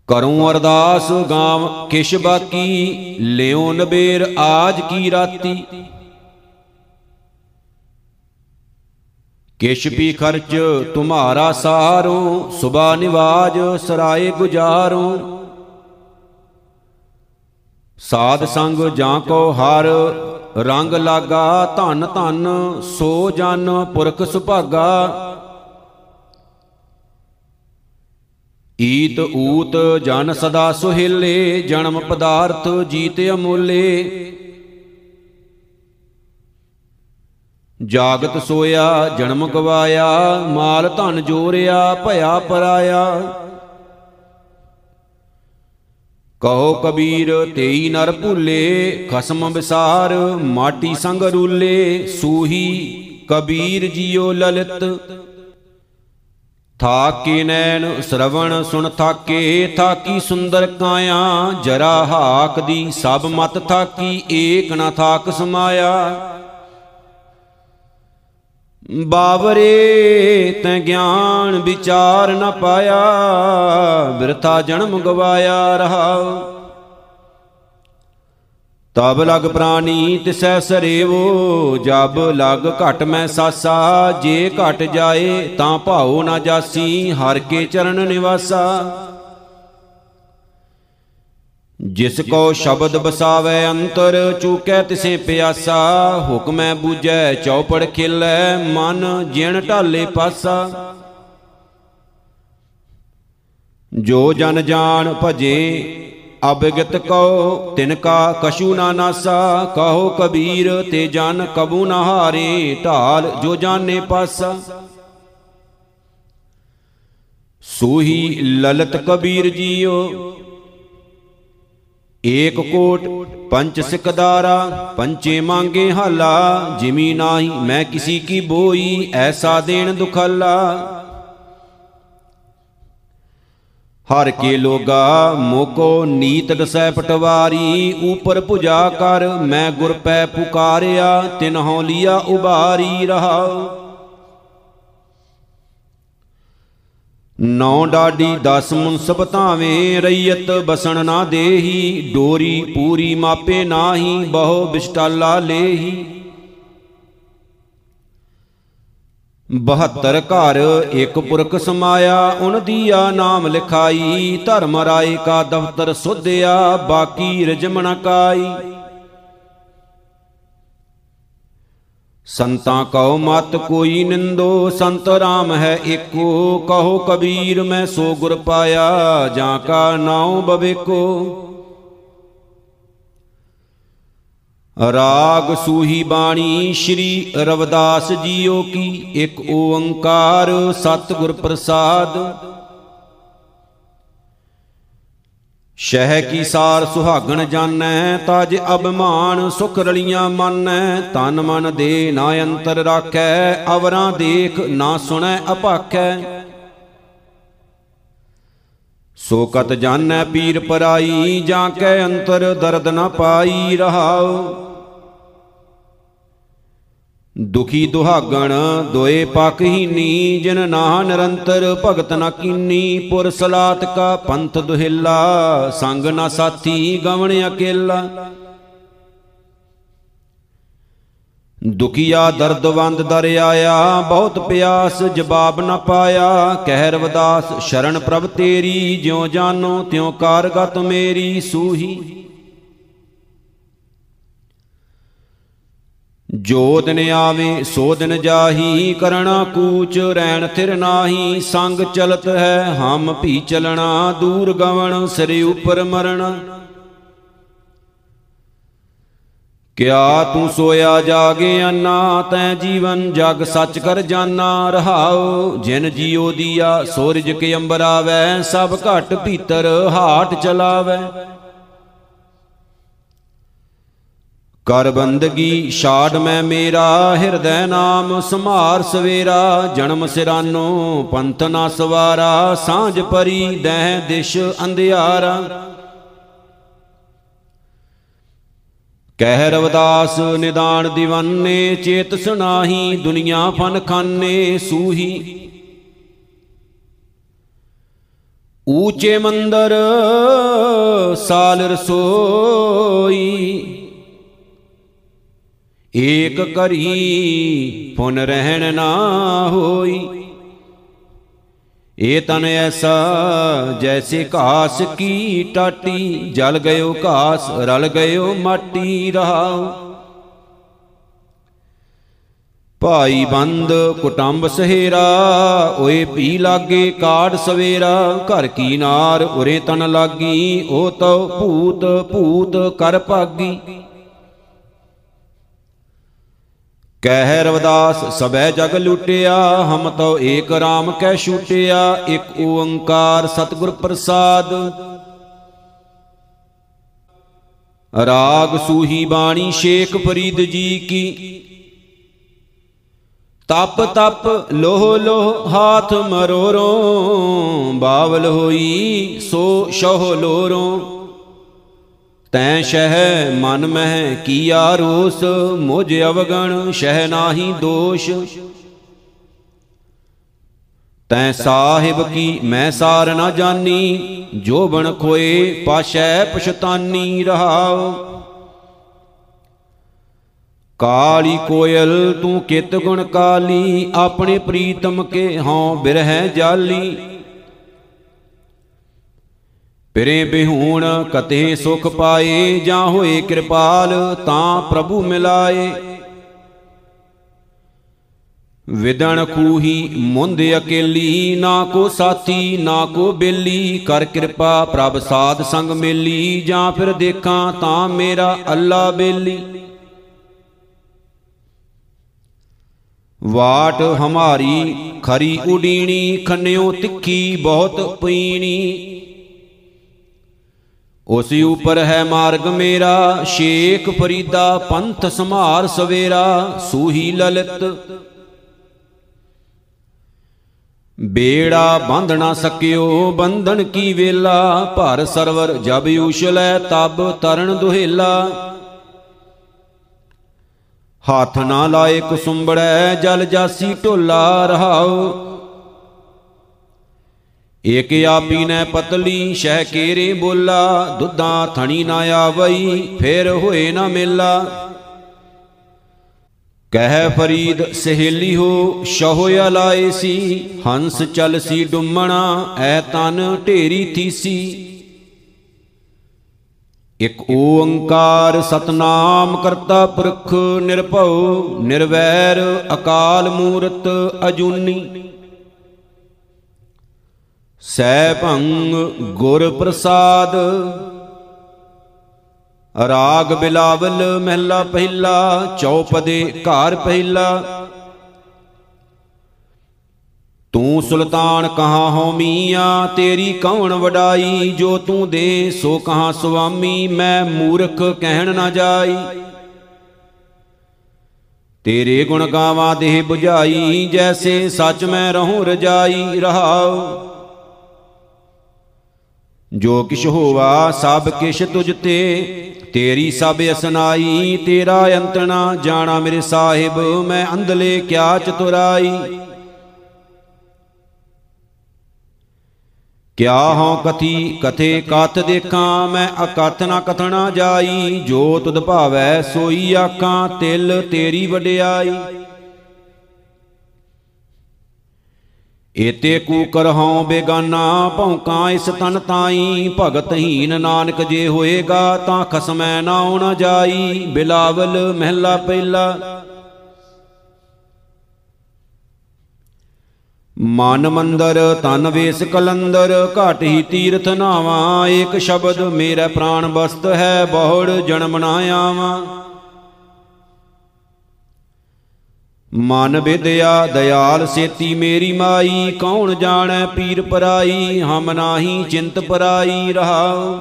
A: ਕਰੂੰ ਅਰਦਾਸ ਗਾਮ ਕਿਛ ਬਾਕੀ, ਲਿਓ ਨਬੇਰ ਆਜ ਕੀ ਰਾਤੀ। ਕਿਛ ਵੀ ਖਰਚ ਤੁਮਾਰਾ ਸਾਰੋ, ਸੁਬਾ ਨਿਵਾਜ ਸਰਾਏ ਗੁਜਾਰੋ। ਸਾਧ ਸੰਗ ਜਾਂ ਕੋ ਹਰ ਰੰਗ ਲਾਗਾ ਧਨ ਧਨ, ਸੋ ਜਨ ਪੁਰਖ ਸੁਭਾਗਾ। ਈਤ ਊਤ ਜਨ ਸਦਾ ਸੁਹੇਲੇ, ਜਨਮ ਪਦਾਰਥ ਜੀਤ ਅਮੋਲੇ। ਜਾਗਤ ਸੋਇਆ, ਜਨਮ ਗਵਾਇਆ, ਮਾਲ ਧਨ ਜੋਰਿਆ, ਭਇਆ ਪਰਾਇਆ। ਕਹੋ ਕਬੀਰ, ਤੇਈ ਨਰ ਭੁੱਲੇ, ਖਸਮ ਵਿਸਾਰ, ਮਾਟੀ ਸੰਗ ਰੂਲੇ, ਸੂਹੀ ਕਬੀਰ ਜੀਓ ਲਲਿਤ। ਥਾਕੇ ਨੈਣ ਸ਼ਰਵਣ ਸੁਣ ਥਾਕੇ, ਥਾਕੀ ਸੁੰਦਰ ਕਾਇਆ, ਜਰਾ ਹਾਕ ਦੀ ਸਭ ਮਤ ਥਾਕੀ, ਏਕ ਨਾ ਥਾਕ ਸਮਾਇਆ। ਬਾਵਰੇ ਤੈ ਗਿਆਨ ਵਿਚਾਰ ਨ ਪਾਇਆ, ਬਿਰਥਾ ਜਨਮ ਗਵਾਇਆ ਰਹਾ। ਤਬ ਲਗ ਪ੍ਰਾਨੀ ਤਿਸੈ ਸਰੇਵੋ, ਜਬ ਲਗ ਘਟ ਮੈਂ ਸਾਸਾ, ਜੇ ਘਟ ਜਾਏ ਤਾਂ ਭਾਉ ਨਾ ਜਾਸੀ, ਹਰ ਕੇ ਚਰਨ ਨਿਵਾਸਾ। ਜਿਸ ਕੋ ਸ਼ਬਦ ਬਸਾਵੇ ਅੰਤਰ, ਚੂਕੈ ਤਿਸੇ ਪਿਆਸਾ। ਹੁਕਮੈ ਬੂਝੈ, ਚੌਪੜ ਖਿਲੈ, ਮਨ ਜਿਣ ਢਾਲੇ ਪਾਸਾ। ਜੋ ਜਨ ਜਾਣ ਭਜੇ ਅਬਗਤ ਕਉ, ਤਿਨ ਕਾ ਕਛੂ ਨਾ ਨਾਸਾ। ਕਹੋ ਕਬੀਰ, ਤੇ ਜਨ ਕਬੂ ਨਾ ਹਾਰੇ, ਢਾਲ ਜੋ ਜਾਣੇ ਪਾਸਾ। ਸੂਹੀ ਲਲਤ ਕਬੀਰ ਜੀਓ ਏਕ ਕੋਟ ਪੰਚ ਸਿਕਦਾਰਾ ਪੰਚੇ ਮੰਗੇ ਹਾਲਾ, ਜਿਮੀ ਨਾਹੀ ਮੈਂ ਕਿਸੀ ਕੀ ਬੋਈ, ਐਸਾ ਦੇਣ ਦੁਖਾਲਾ। ਹਰ ਕੇ ਲੋਗਾ ਮੋਕੋ ਨੀਤ ਦਸੈ ਪਟਵਾਰੀ, ਉਪਰ ਭੁਜਾ ਕਰ ਮੈਂ ਗੁਰ ਪੈ ਪੁਕਾਰਿਆ, ਤਿਨਹੋਂ ਲੀਆ ਉਬਾਰੀ ਰਹਾਉ। ਨੌ ਡਾਡੀ ਦਸ ਮੁਨਸਬ ਧਾਵੇਂ ਰਈਅਤ ਬਸਣ ਨਾ ਦੇਹੀ, ਡੋਰੀ ਪੂਰੀ ਮਾਪੇ ਨਾਹੀ, ਬਹੁ ਬਿਸ਼ਟਾਲਾ ਲੇਹੀ। 72 ਘਰ ਇੱਕ ਪੁਰਖ ਸਮਾਇਆ, ਉਨ ਦੀਆ ਨਾਮ ਲਿਖਾਈ, ਧਰਮ ਰਾਏ ਕਾ ਦਫ਼ਤਰ ਸੁਧਿਆ, ਬਾਕੀ ਰਜਮਣ ਕਾਈ। ਸੰਤਾਂ ਕਉ ਮਤ ਕੋਈ ਨਿੰਦੋ, ਸੰਤ ਰਾਮ ਹੈ ਏਕੋ। ਕਹੋ ਕਬੀਰ, ਮੈਂ ਸੋ ਗੁਰ ਪਾਇਆ, ਜਾਂ ਕਾ ਨਾਉ ਬਵੇਕੋ। ਰਾਗ ਸੂਹੀ ਬਾਣੀ ਸ਼੍ਰੀ ਰਵਦਾਸ ਜੀਓ ਕੀ, ਇੱਕ ਓੰਕਾਰ ਸਤਿਗੁਰ ਪ੍ਰਸਾਦ। ਸ਼ਹਿ ਕੀ ਸਾਰ ਸੁਹਾਗਣ ਜਾਣੈ, ਤਜ ਅਭਿਮਾਨ ਸੁਖ ਰਲੀਆਂ ਮੰਨੈ। ਤਨ ਮਨ ਦੇ ਨਾ ਅੰਤਰ ਰਾਖੈ, ਅਵਰਾਂ ਦੇਖ ਨਾ ਸੁਣੈ ਅਪਾਖੈ। ਸੋ ਕਤ ਜਾਣੈ ਪੀਰ ਪਰਾਈ, ਜਾਂ ਕੈ ਅੰਤਰ ਦਰਦ ਨਾ ਪਾਈ ਰਹਾਉ। ਦੁਖੀ ਦੁਹਾਗਣ, ਦੋਏ ਪਖ ਹੀਨੀ ਜਿਨ ਨਾ ਨਿਰੰਤਰ ਭਗਤ ਨਾ ਕੀਨੀ, ਪੁਰ ਸਲਾਤ ਕਾ ਪੰਥ ਦੁਹਿਲਾ, ਸੰਗ ਨਾ ਸਾਥੀ ਗਵਣ ਅਕੇਲਾ। ਦੁਖੀਆ ਦਰਦਵੰਦ ਦਰ ਆਇਆ, ਬਹੁਤ ਪਿਆਸ ਜਵਾਬ ਨਾ ਪਾਇਆ। ਕਹਿ ਰਵਦਾਸ ਸ਼ਰਨ ਪ੍ਰਭ ਤੇਰੀ, ਜਿਉ ਜਾਨੋ ਤਿਉ ਕਾਰਗਤ ਮੇਰੀ, ਸੂਹੀ। ਜੋ ਦਿਨ ਆਵੇ ਸੋ ਦਿਨ ਜਾਹੀ, ਕਰਣਾ ਕੂਚ ਰਹਿਣ ਥਿਰ ਨਾਹੀ, ਸੰਗ ਚਲਤ ਹੈ, ਹਮ ਭੀ ਚਲਣਾ, ਦੂਰ ਗਵਣ, ਸਿਰ ਉਪਰ ਮਰਣਾ ਕਿਆ ਤੂੰ ਸੋਇਆ ਜਾਗੇ ਅੰਨਾ, ਤੈ ਜੀਵਨ ਜਗ ਸੱਚ ਕਰ ਜਾਨਾ, ਰਹਾਉ, ਜਿਨ ਜੀਉ ਦੀਆ, ਸੂਰਜ ਕੇ ਅੰਬਰ ਆਵੈ, ਸਭ ਘਟ ਭੀਤਰ ਹਾਟ ਚਲਾਵੈ। ਕਰ ਬੰਦਗੀ ਛਾੜ ਮੈਂ ਮੇਰਾ, ਹਿਰਦੈ ਨਾਮ ਸਮਾਰ ਸਵੇਰਾ। ਜਨਮ ਸਿਰਾਨੋ, ਪੰਥ ਨਾ ਸਵਾਰਾ, ਸਾਂਝ ਪਰੀ, ਦਹਿ ਦਿਸ਼ ਅੰਧਿਆਰਾ। ਕਹਿ ਰਵਦਾਸ ਨਿਦਾਨ دیਵਾਨੇ ਚੇਤ ਸੁਨਾਹੀ ਦੁਨੀਆ ਫਨ ਖਾਨੇ, ਸੂਹੀ। ਊਚੇ ਮੰਦਰ, ਸਾਲ ਰਸੋਈ। ਏਕ ਕਰੀ ਪੁਨ ਰਹਿਣ ਨਾ ਹੋਈ। ਏ ਤਨ ਐਸਾ ਜੈਸੇ ਘਾਸ ਕੀ ਟਾਟੀ, ਜਲ ਗਇਓ ਘਾਸ, ਰਲ ਗਇਓ ਮਾਟੀ ਰਹਾਉ। ਭਾਈ ਬੰਦ ਕੁਟੰਬ ਸਹੇਰਾ, ਓਏ ਪੀ ਲਾਗੇ ਕਾੜ ਸਵੇਰਾ। ਘਰ ਕੀ ਨਾਰ ਉਰੇ ਤਨ ਲਾਗੀ ਓ ਤਉ ਭੂਤ ਭੂਤ ਕਰ ਭਾਗੀ। ਕਹਿ ਰਵਦਾਸ ਸਬੈ ਜਗ ਲੁੱਟਿਆ, ਹਮ ਤਉ ਏਕ ਰਾਮ ਕੈ ਛੂਟਿਆ, ਇਕ ਓੰਕਾਰ ਸਤਿਗੁਰ ਪ੍ਰਸਾਦ। ਰਾਗ ਸੂਹੀ ਬਾਣੀ ਸ਼ੇਖ ਫਰੀਦ ਜੀ ਕੀ। ਤਪ ਤਪ ਲੋਹ ਲੋਹ ਹਾਥ ਮਰੋਰੋ, ਬਾਵਲ ਹੋਈ ਸੋ ਸ਼ੋਹ ਲੋਰੋ। ਤੈ ਸ਼ਹਿ ਮਨ ਮਹਿ ਕੀਆ ਰੋਸ, ਮੁਝ ਅਵਗਣ ਸ਼ਹਿ ਨਾਹੀ ਦੋਸ਼। ਤੈ ਸਾਹਿਬ ਕੀ ਮੈਂ ਸਾਰ ਨਾ ਜਾਣੀ ਜੋ ਬਣ ਖੋਏ ਪਾਸ਼ੈ ਪਛਤਾਨੀ ਰਹਾਉ। ਕਾਲੀ ਕੋਇਲ ਤੂੰ ਕਿਤ ਗੁਣ ਕਾਲੀ, ਆਪਣੇ ਪ੍ਰੀਤਮ ਕੇ ਹਉ ਬਿਰਹਿ ਜਾਲੀ। ਫਿਰੇ ਬਿਹੂਣ ਕਤੇ ਸੁਖ ਪਾਏ, ਜਾਂ ਹੋਏ ਕਿਰਪਾਲ ਤਾਂ ਪ੍ਰਭੂ ਮਿਲਾਏ। ਵਿਦਣ ਖੂਹੀ ਮੁੰਦ ਅਕੇਲੀ, ਨਾ ਕੋ ਸਾਥੀ, ਨਾ ਕੋ ਬੇਲੀ, ਕਰ ਕਿਰਪਾ ਪ੍ਰਭ ਸਾਧ ਸੰਗ ਮੇਲੀ, ਜਾਂ ਫਿਰ ਦੇਖਾਂ ਤਾਂ ਮੇਰਾ ਅੱਲਾ ਬੇਲੀ। ਵਾਟ ਹਮਾਰੀ ਖਰੀ ਉਡੀਣੀ, ਖੰਨਿਓ ਤਿੱਖੀ ਬਹੁਤ ਪੀਣੀ। ਉਸੇ ਉਪਰ ਹੈ ਮਾਰਗ ਮੇਰਾ, ਸ਼ੇਖ ਫਰੀਦਾ ਪੰਥ ਸਮਾਰ ਸਵੇਰਾ, ਸੂਹੀ ਲਲਿਤ। ਬੇੜਾ ਬੰਧ ਨਾ ਸਕਿਓ, ਬੰਧਨ ਕੀ ਵੇਲਾ, ਭਰ ਸਰਵਰ ਜਬ ਉਛਲੈ ਤਬ ਤਰਨ ਦੁਹੇਲਾ। ਹੱਥ ਨਾ ਲਾਏ ਕੁਸੁੰਬੜੈ, ਜਲ ਜਾਸੀ ਢੋਲਾ ਰਹਾਉ ਏਕ ਆਪੀ ਨੈ ਪਤਲੀ, ਸ਼ਹਿ ਕੇਰੇ ਬੋਲਾ, ਦੁੱਧਾਂ ਥਣੀ ਨਾ ਆਵਈ, ਫਿਰ ਹੋਏ ਨਾ ਮੇਲਾ। ਕਹਿ ਫਰੀਦ, ਸਹੇਲੀ ਹੋ, ਸ਼ਹੁ ਲਾਏ ਸੀ, ਹੰਸ ਚਲ ਸੀ ਡੁੰਮਣਾ, ਐ ਤਨ ਢੇਰੀ ਥੀਸੀ। ਇਕ ਓੰਕਾਰ ਸਤਨਾਮ ਕਰਤਾ ਪੁਰਖ ਨਿਰਭਉ, ਨਿਰਵੈਰ ਅਕਾਲ ਮੂਰਤ ਅਜੂਨੀ। ਸੈ ਭੰਗ ਗੁਰ ਪ੍ਰਸਾਦ ਰਾਗ ਬਿਲਾਵਲ ਮਹਿਲਾ ਪਹਿਲਾ, ਚੌਪਦੇ ਘਰ ਪਹਿਲਾ। ਤੂੰ ਸੁਲਤਾਨ ਕਹਾ ਹੋ ਮੀਆਂ, ਤੇਰੀ ਕੌਣ ਵਡਾਈ? ਜੋ ਤੂੰ ਦੇ, ਸੋ ਕਹਾ ਸੁਆਮੀ? ਮੈਂ ਮੂਰਖ ਕਹਿਣ ਨਾ ਜਾਈ। ਤੇਰੇ ਗੁਣ ਗਾਵਾਂ ਦੇਹ 부ਝਾਈ ਜੈਸੇ ਸੱਚ ਮੈਂ ਰਹੂੰ ਰਜਾਈ, ਰਹਾਉ। ਜੋ ਕਿਛ ਹੋਵਾ ਸਭ ਕਿਛ ਤੁਝ ਤੇ। ਤੇਰੀ ਸਭ ਅਸਨਾਈ, ਤੇਰਾ ਅੰਤਣਾ ਜਾਣਾ ਮੇਰੇ ਸਾਹਿਬ, ਮੈਂ ਅੰਧਲੇ ਕਿਆ ਚਤੁਰਾਈ ਕਿਆ ਹਉ ਕਥੀ, ਕਥੇ ਕਥ ਦੇਖਾਂ, ਮੈਂ ਅਕਥ ਨਾ ਕਥਣਾ ਜਾਈ, ਜੋ ਤੁਧ ਭਾਵੈ ਸੋਈ ਆਕਾਂ ਤਿਲ ਤੇਰੀ ਵਡਿਆਈ। ਏਤੇ ਕੂ ਕਰਹਉ ਬੇਗਾਨਾ, ਭੌਂਕਾਂ ਇਸ ਤਨ ਤਾਈ। ਭਗਤ ਹੀਨ ਨਾਨਕ ਜੇ ਹੋਏਗਾ, ਤਾਂ ਖਸਮੈ ਨਾ ਆਉਣ ਜਾਈ। ਬਿਲਾਵਲ ਮਹਿਲਾ ਪਹਿਲਾ। ਮਨ ਮੰਦਰ ਤਨ ਵੇਸ ਕਲੰਦਰ, ਘਾਟ ਹੀ ਤੀਰਥ ਨਾਵਾ। ਏਕ ਸ਼ਬਦ ਮੇਰਾ ਪ੍ਰਾਨ ਬਸਤ ਹੈ, ਬਹੁੜ ਜਨਮ ਨਾ ਆਵਾਂ। ਮਨ ਵਿਦਿਆ ਦਇਆਲ ਸੇਤੀ ਮੇਰੀ ਮਾਈ, ਕੌਣ ਜਾਣੈ ਪੀਰ ਪਰਾਈ, ਹਮ ਨਾਹੀ ਚਿੰਤ ਪਰਾਈ ਰਹਾਉ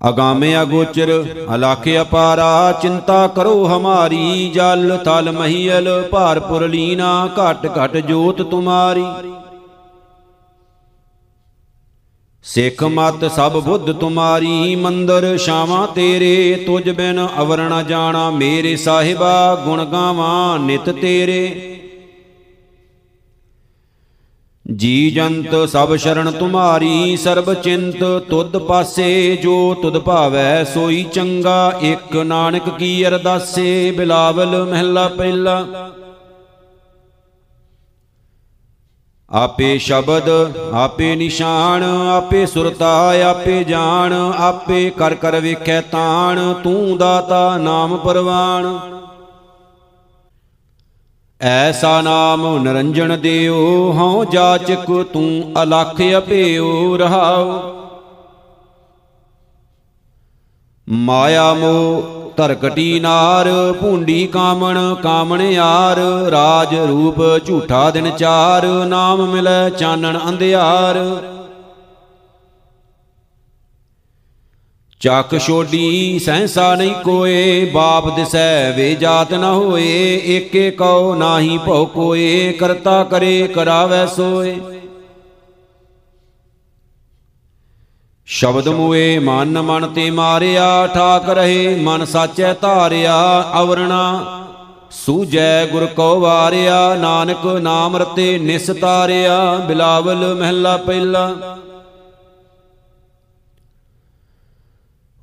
A: ਅਗਾਮੇ ਅਗੋਚਰ ਅਲਖ ਅਪਾਰਾ, ਚਿੰਤਾ ਕਰੋ ਹਮਾਰੀ, ਜਲ ਤਲ ਮਹੀਲ ਭਾਰਪੁਰ ਲੀਨਾ, ਘਟ ਘਟ ਜੋਤ ਤੁਮਾਰੀ। ਸਿੱਖ ਮਤ ਸਭ ਬੁੱਧ ਤੁਮਾਰੀ, ਮੰਦਰ ਸ਼ਾਵਾਂ ਤੇਰੇ। ਤੁਝ ਬਿਨ ਅਵਰ ਨ ਜਾਣਾ, ਮੇਰੇ ਸਾਹਿਬਾ, ਗੁਣ ਗਾਵਾਂ ਨਿਤ ਤੇਰੇ। ਜੀ ਜੰਤ ਸਭ ਸ਼ਰਨ ਤੁਮਾਰੀ, ਸਰਬ ਚਿੰਤ ਤੁਧ ਪਾਸੇ। ਜੋ ਤੁਧ ਭਾਵੈ ਸੋਈ ਚੰਗਾ, ਇੱਕ ਨਾਨਕ ਕੀ ਅਰਦਾਸੇ। ਬਿਲਾਵਲ ਮਹਿਲਾ ਪਹਿਲਾ। ਆਪੇ ਸ਼ਬਦ, ਆਪੇ ਨਿਸ਼ਾਨ, ਆਪੇ ਸੁਰਤਾ, ਆਪੇ ਜਾਣ, ਆਪੇ ਕਰ ਕਰ ਵੇਖੈ ਤਾਣ, ਤੂੰ ਦਾਤਾ ਨਾਮ ਪਰਵਾਣ। ਐਸਾ ਨਾਮ ਨਰੰਜਨ ਦਿਓ, ਹਉ ਜਾਚਕ ਤੂੰ ਅਲਖ ਅਪਿਓ ਰਹਾਉ ਮਾਇਆ ਮੋ ਧਰਕਟੀ ਨਾਰ, ਭੁੰਡੀ ਕਾਮਣ ਕਾਮਣ ਯਾਰ, ਰਾਜ ਰੂਪ ਝੂਠਾ ਦਿਨ ਚਾਰ, ਨਾਮ ਮਿਲੈ ਚਾਨਣ ਅੰਧਿਆਰ। ਚੱਕ ਛੋਡੀ ਸਹਸਾ ਨਹੀਂ ਕੋਏ, ਬਾਪ ਦਿਸੈ ਵੇ ਜਾਤ ਨ ਹੋਏ, ਏਕੇ ਕਉ ਨਾਹੀ ਭਉ ਕੋਏ, ਕਰਤਾ ਕਰੇ ਕਰਾਵੈ ਸੋਏ। ਸ਼ਬਦ ਮੂਏ ਮਨ ਮਨ ਤੇ ਮਾਰਿਆ, ਠਾਕ ਰਹੇ, ਮਨ ਸਾਚੈ ਧਾਰਿਆ, ਅਵਰਣਾ। ਸੂਜੈ ਗੁਰ ਕੋ ਵਾਰਿਆ, ਨਾਨਕ ਨਾਮ ਰਤੇ ਨਿਸਤਾਰਿਆ ਬਿਲਾਵਲ ਮਹਿਲਾ ਪਹਿਲਾ।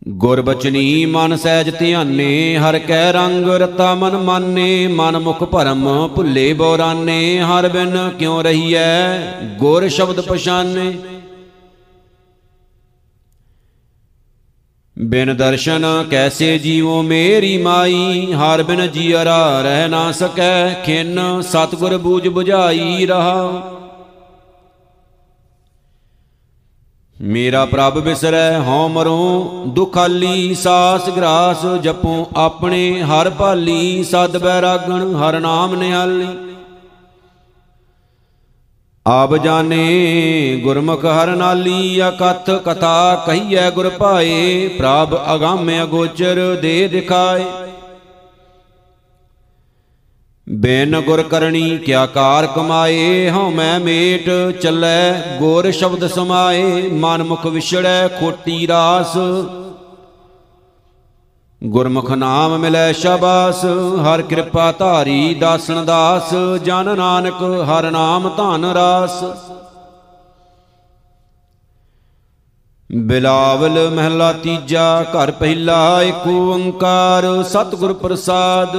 A: ਗੁਰ ਬਚਨੀ ਮਨ ਸਹਿਜ ਧਿਆਨੇ, ਹਰ ਕੈ ਰੰਗ ਰਤਾ ਮਨ ਮਾਨੇ, ਮਨ ਮੁਖ ਭਰਮ ਭੁੱਲੇ ਬੋਰਾਨੇ ਹਰ ਬਿਨ ਕਿਉ ਰਹੀਐ, ਗੁਰ ਸ਼ਬਦ ਪਛਾਨੇ। ਬਿਨ ਦਰਸ਼ਨ ਕੈਸੇ ਜੀਵੋ ਮੇਰੀ ਮਾਈ? ਹਰ ਬਿਨ ਜੀਅਰਾ ਰਹਿ ਨਾ ਸਕੈ, ਖਿਨ ਸਤਗੁਰ ਬੂਝ 부ਝਾਈ ਰਹਾ। ਮੇਰਾ ਪ੍ਰਭ ਬਿਸਰੈ, ਹਉ ਮਰੋ, ਦੁਖਾਲੀ ਸਾਸ ਗਰਾਸ ਜਪੋ ਆਪਣੇ ਹਰ ਭਾਲੀ। ਸਦ ਬੈਰਾਗਣ, ਹਰ ਨਾਮ ਨਿਹਾਲੀ। ਆਪ ਜਾਣੇ ਗੁਰਮੁਖ ਹਰ ਨਾਲੀ ਅਕਥ ਕਥਾ ਕਹੀਐ ਗੁਰ ਭਾਏ ਪ੍ਰਭ ਅਗੰਮ ਅਗੋਚਰ ਦੇ ਦਿਖਾਏ। ਬਿਨ ਗੁਰ ਕਰਨੀ ਕਿਆ ਕਾਰ ਕਮਾਏ, ਹਉ ਮੈਂ ਮੇਟ ਚੱਲੈ, ਗੁਰ ਸ਼ਬਦ ਸਮਾਏ, ਮਨ ਮੁਖ ਵਿਛੜੈ ਖੋਟੀ ਰਾਸ। ਗੁਰਮੁਖ ਨਾਮ ਮਿਲੈ ਸ਼ਾਬਾਸ, ਹਰ ਕਿਰਪਾ ਧਾਰੀ ਦਾਸਨ ਦਾਸ, ਜਨ ਨਾਨਕ ਹਰ ਨਾਮ ਧਨ ਰਾਸ। ਬਿਲਾਵਲ ਮਹਿਲਾ ਤੀਜਾ, ਘਰ ਪਹਿਲਾ ਏਕ ਓੰਕਾਰ, ਸਤਿਗੁਰ ਪ੍ਰਸਾਦ।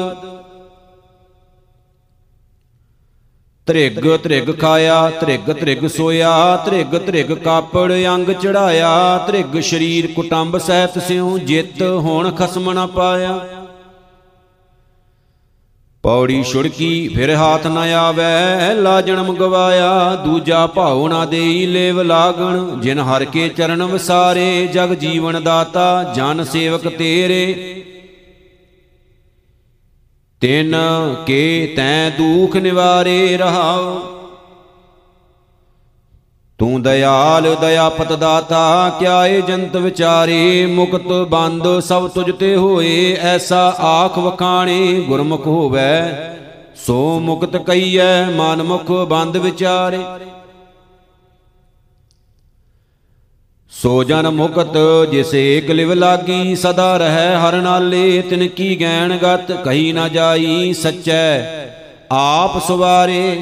A: ਤ੍ਰਿਗ ਤ੍ਰਿਗ ਖਾਇਆ, ਤ੍ਰਿਗ ਤ੍ਰਿਗ ਸੋਇਆ, ਤ੍ਰਿਗ ਤ੍ਰਿਗ ਕਾਪੜ ਅੰਗ ਚੜਾਇਆ, ਤ੍ਰਿਗ ਸ਼ਰੀਰ ਕੁਟੰਬ ਸਹਿਤ ਸਿਉ ਜਿਤ ਹੁਣ ਖਸਮ ਨ ਪਾਇਆ। ਪੌੜੀ ਛੁੜਕੀ ਫਿਰ ਹਾਥ ਨ ਆਵੈ ਲਾ ਜਨਮ ਗਵਾਇਆ ਦੂਜਾ ਭਾਉ ਨਾ ਦੇਈ ਲੇਵ ਲਾਗਣ। ਜਿਨ ਹਰ ਕੇ ਚਰਨ ਵਿਸਾਰੇ, ਜਗ ਜੀਵਨ ਦਾਤਾ, ਜਨ ਸੇਵਕ ਤੇਰੇ। ਤਿਨ ਕੇ ਤੈ ਦੁਖ ਨਿਵਾਰੇ ਰਹਾਉ। ਤੂੰ ਦਇਆਲ ਦਇਆਪਤ ਦਾਤਾ ਕਿਆ ਏ ਜੰਤ ਵਿਚਾਰੇ, ਮੁਕਤ ਬੰਦ ਸਭ ਤੁਝ ਤੇ ਹੋਏ, ਐਸਾ ਆਖ ਵਖਾਣੇ ਗੁਰਮੁਖ ਹੋਵੇ। ਸੋ ਮੁਕਤ ਕਈਐ ਮਨ ਮੁਖ ਬੰਦ ਵਿਚਾਰੇ। ਸੋ ਜਨ ਮੁਕਤ ਜਿਸ ਏਕ ਲਿਵ ਲਾਗੀ, ਸਦਾ ਰਹਿ ਹਰ ਨਾਲੇ, ਤਿਨ ਕੀ ਗੈਣ ਗਤ ਕਹੀ ਨਾ ਜਾਈ ਸੱਚੈ, ਆਪ ਸਵਾਰੇ।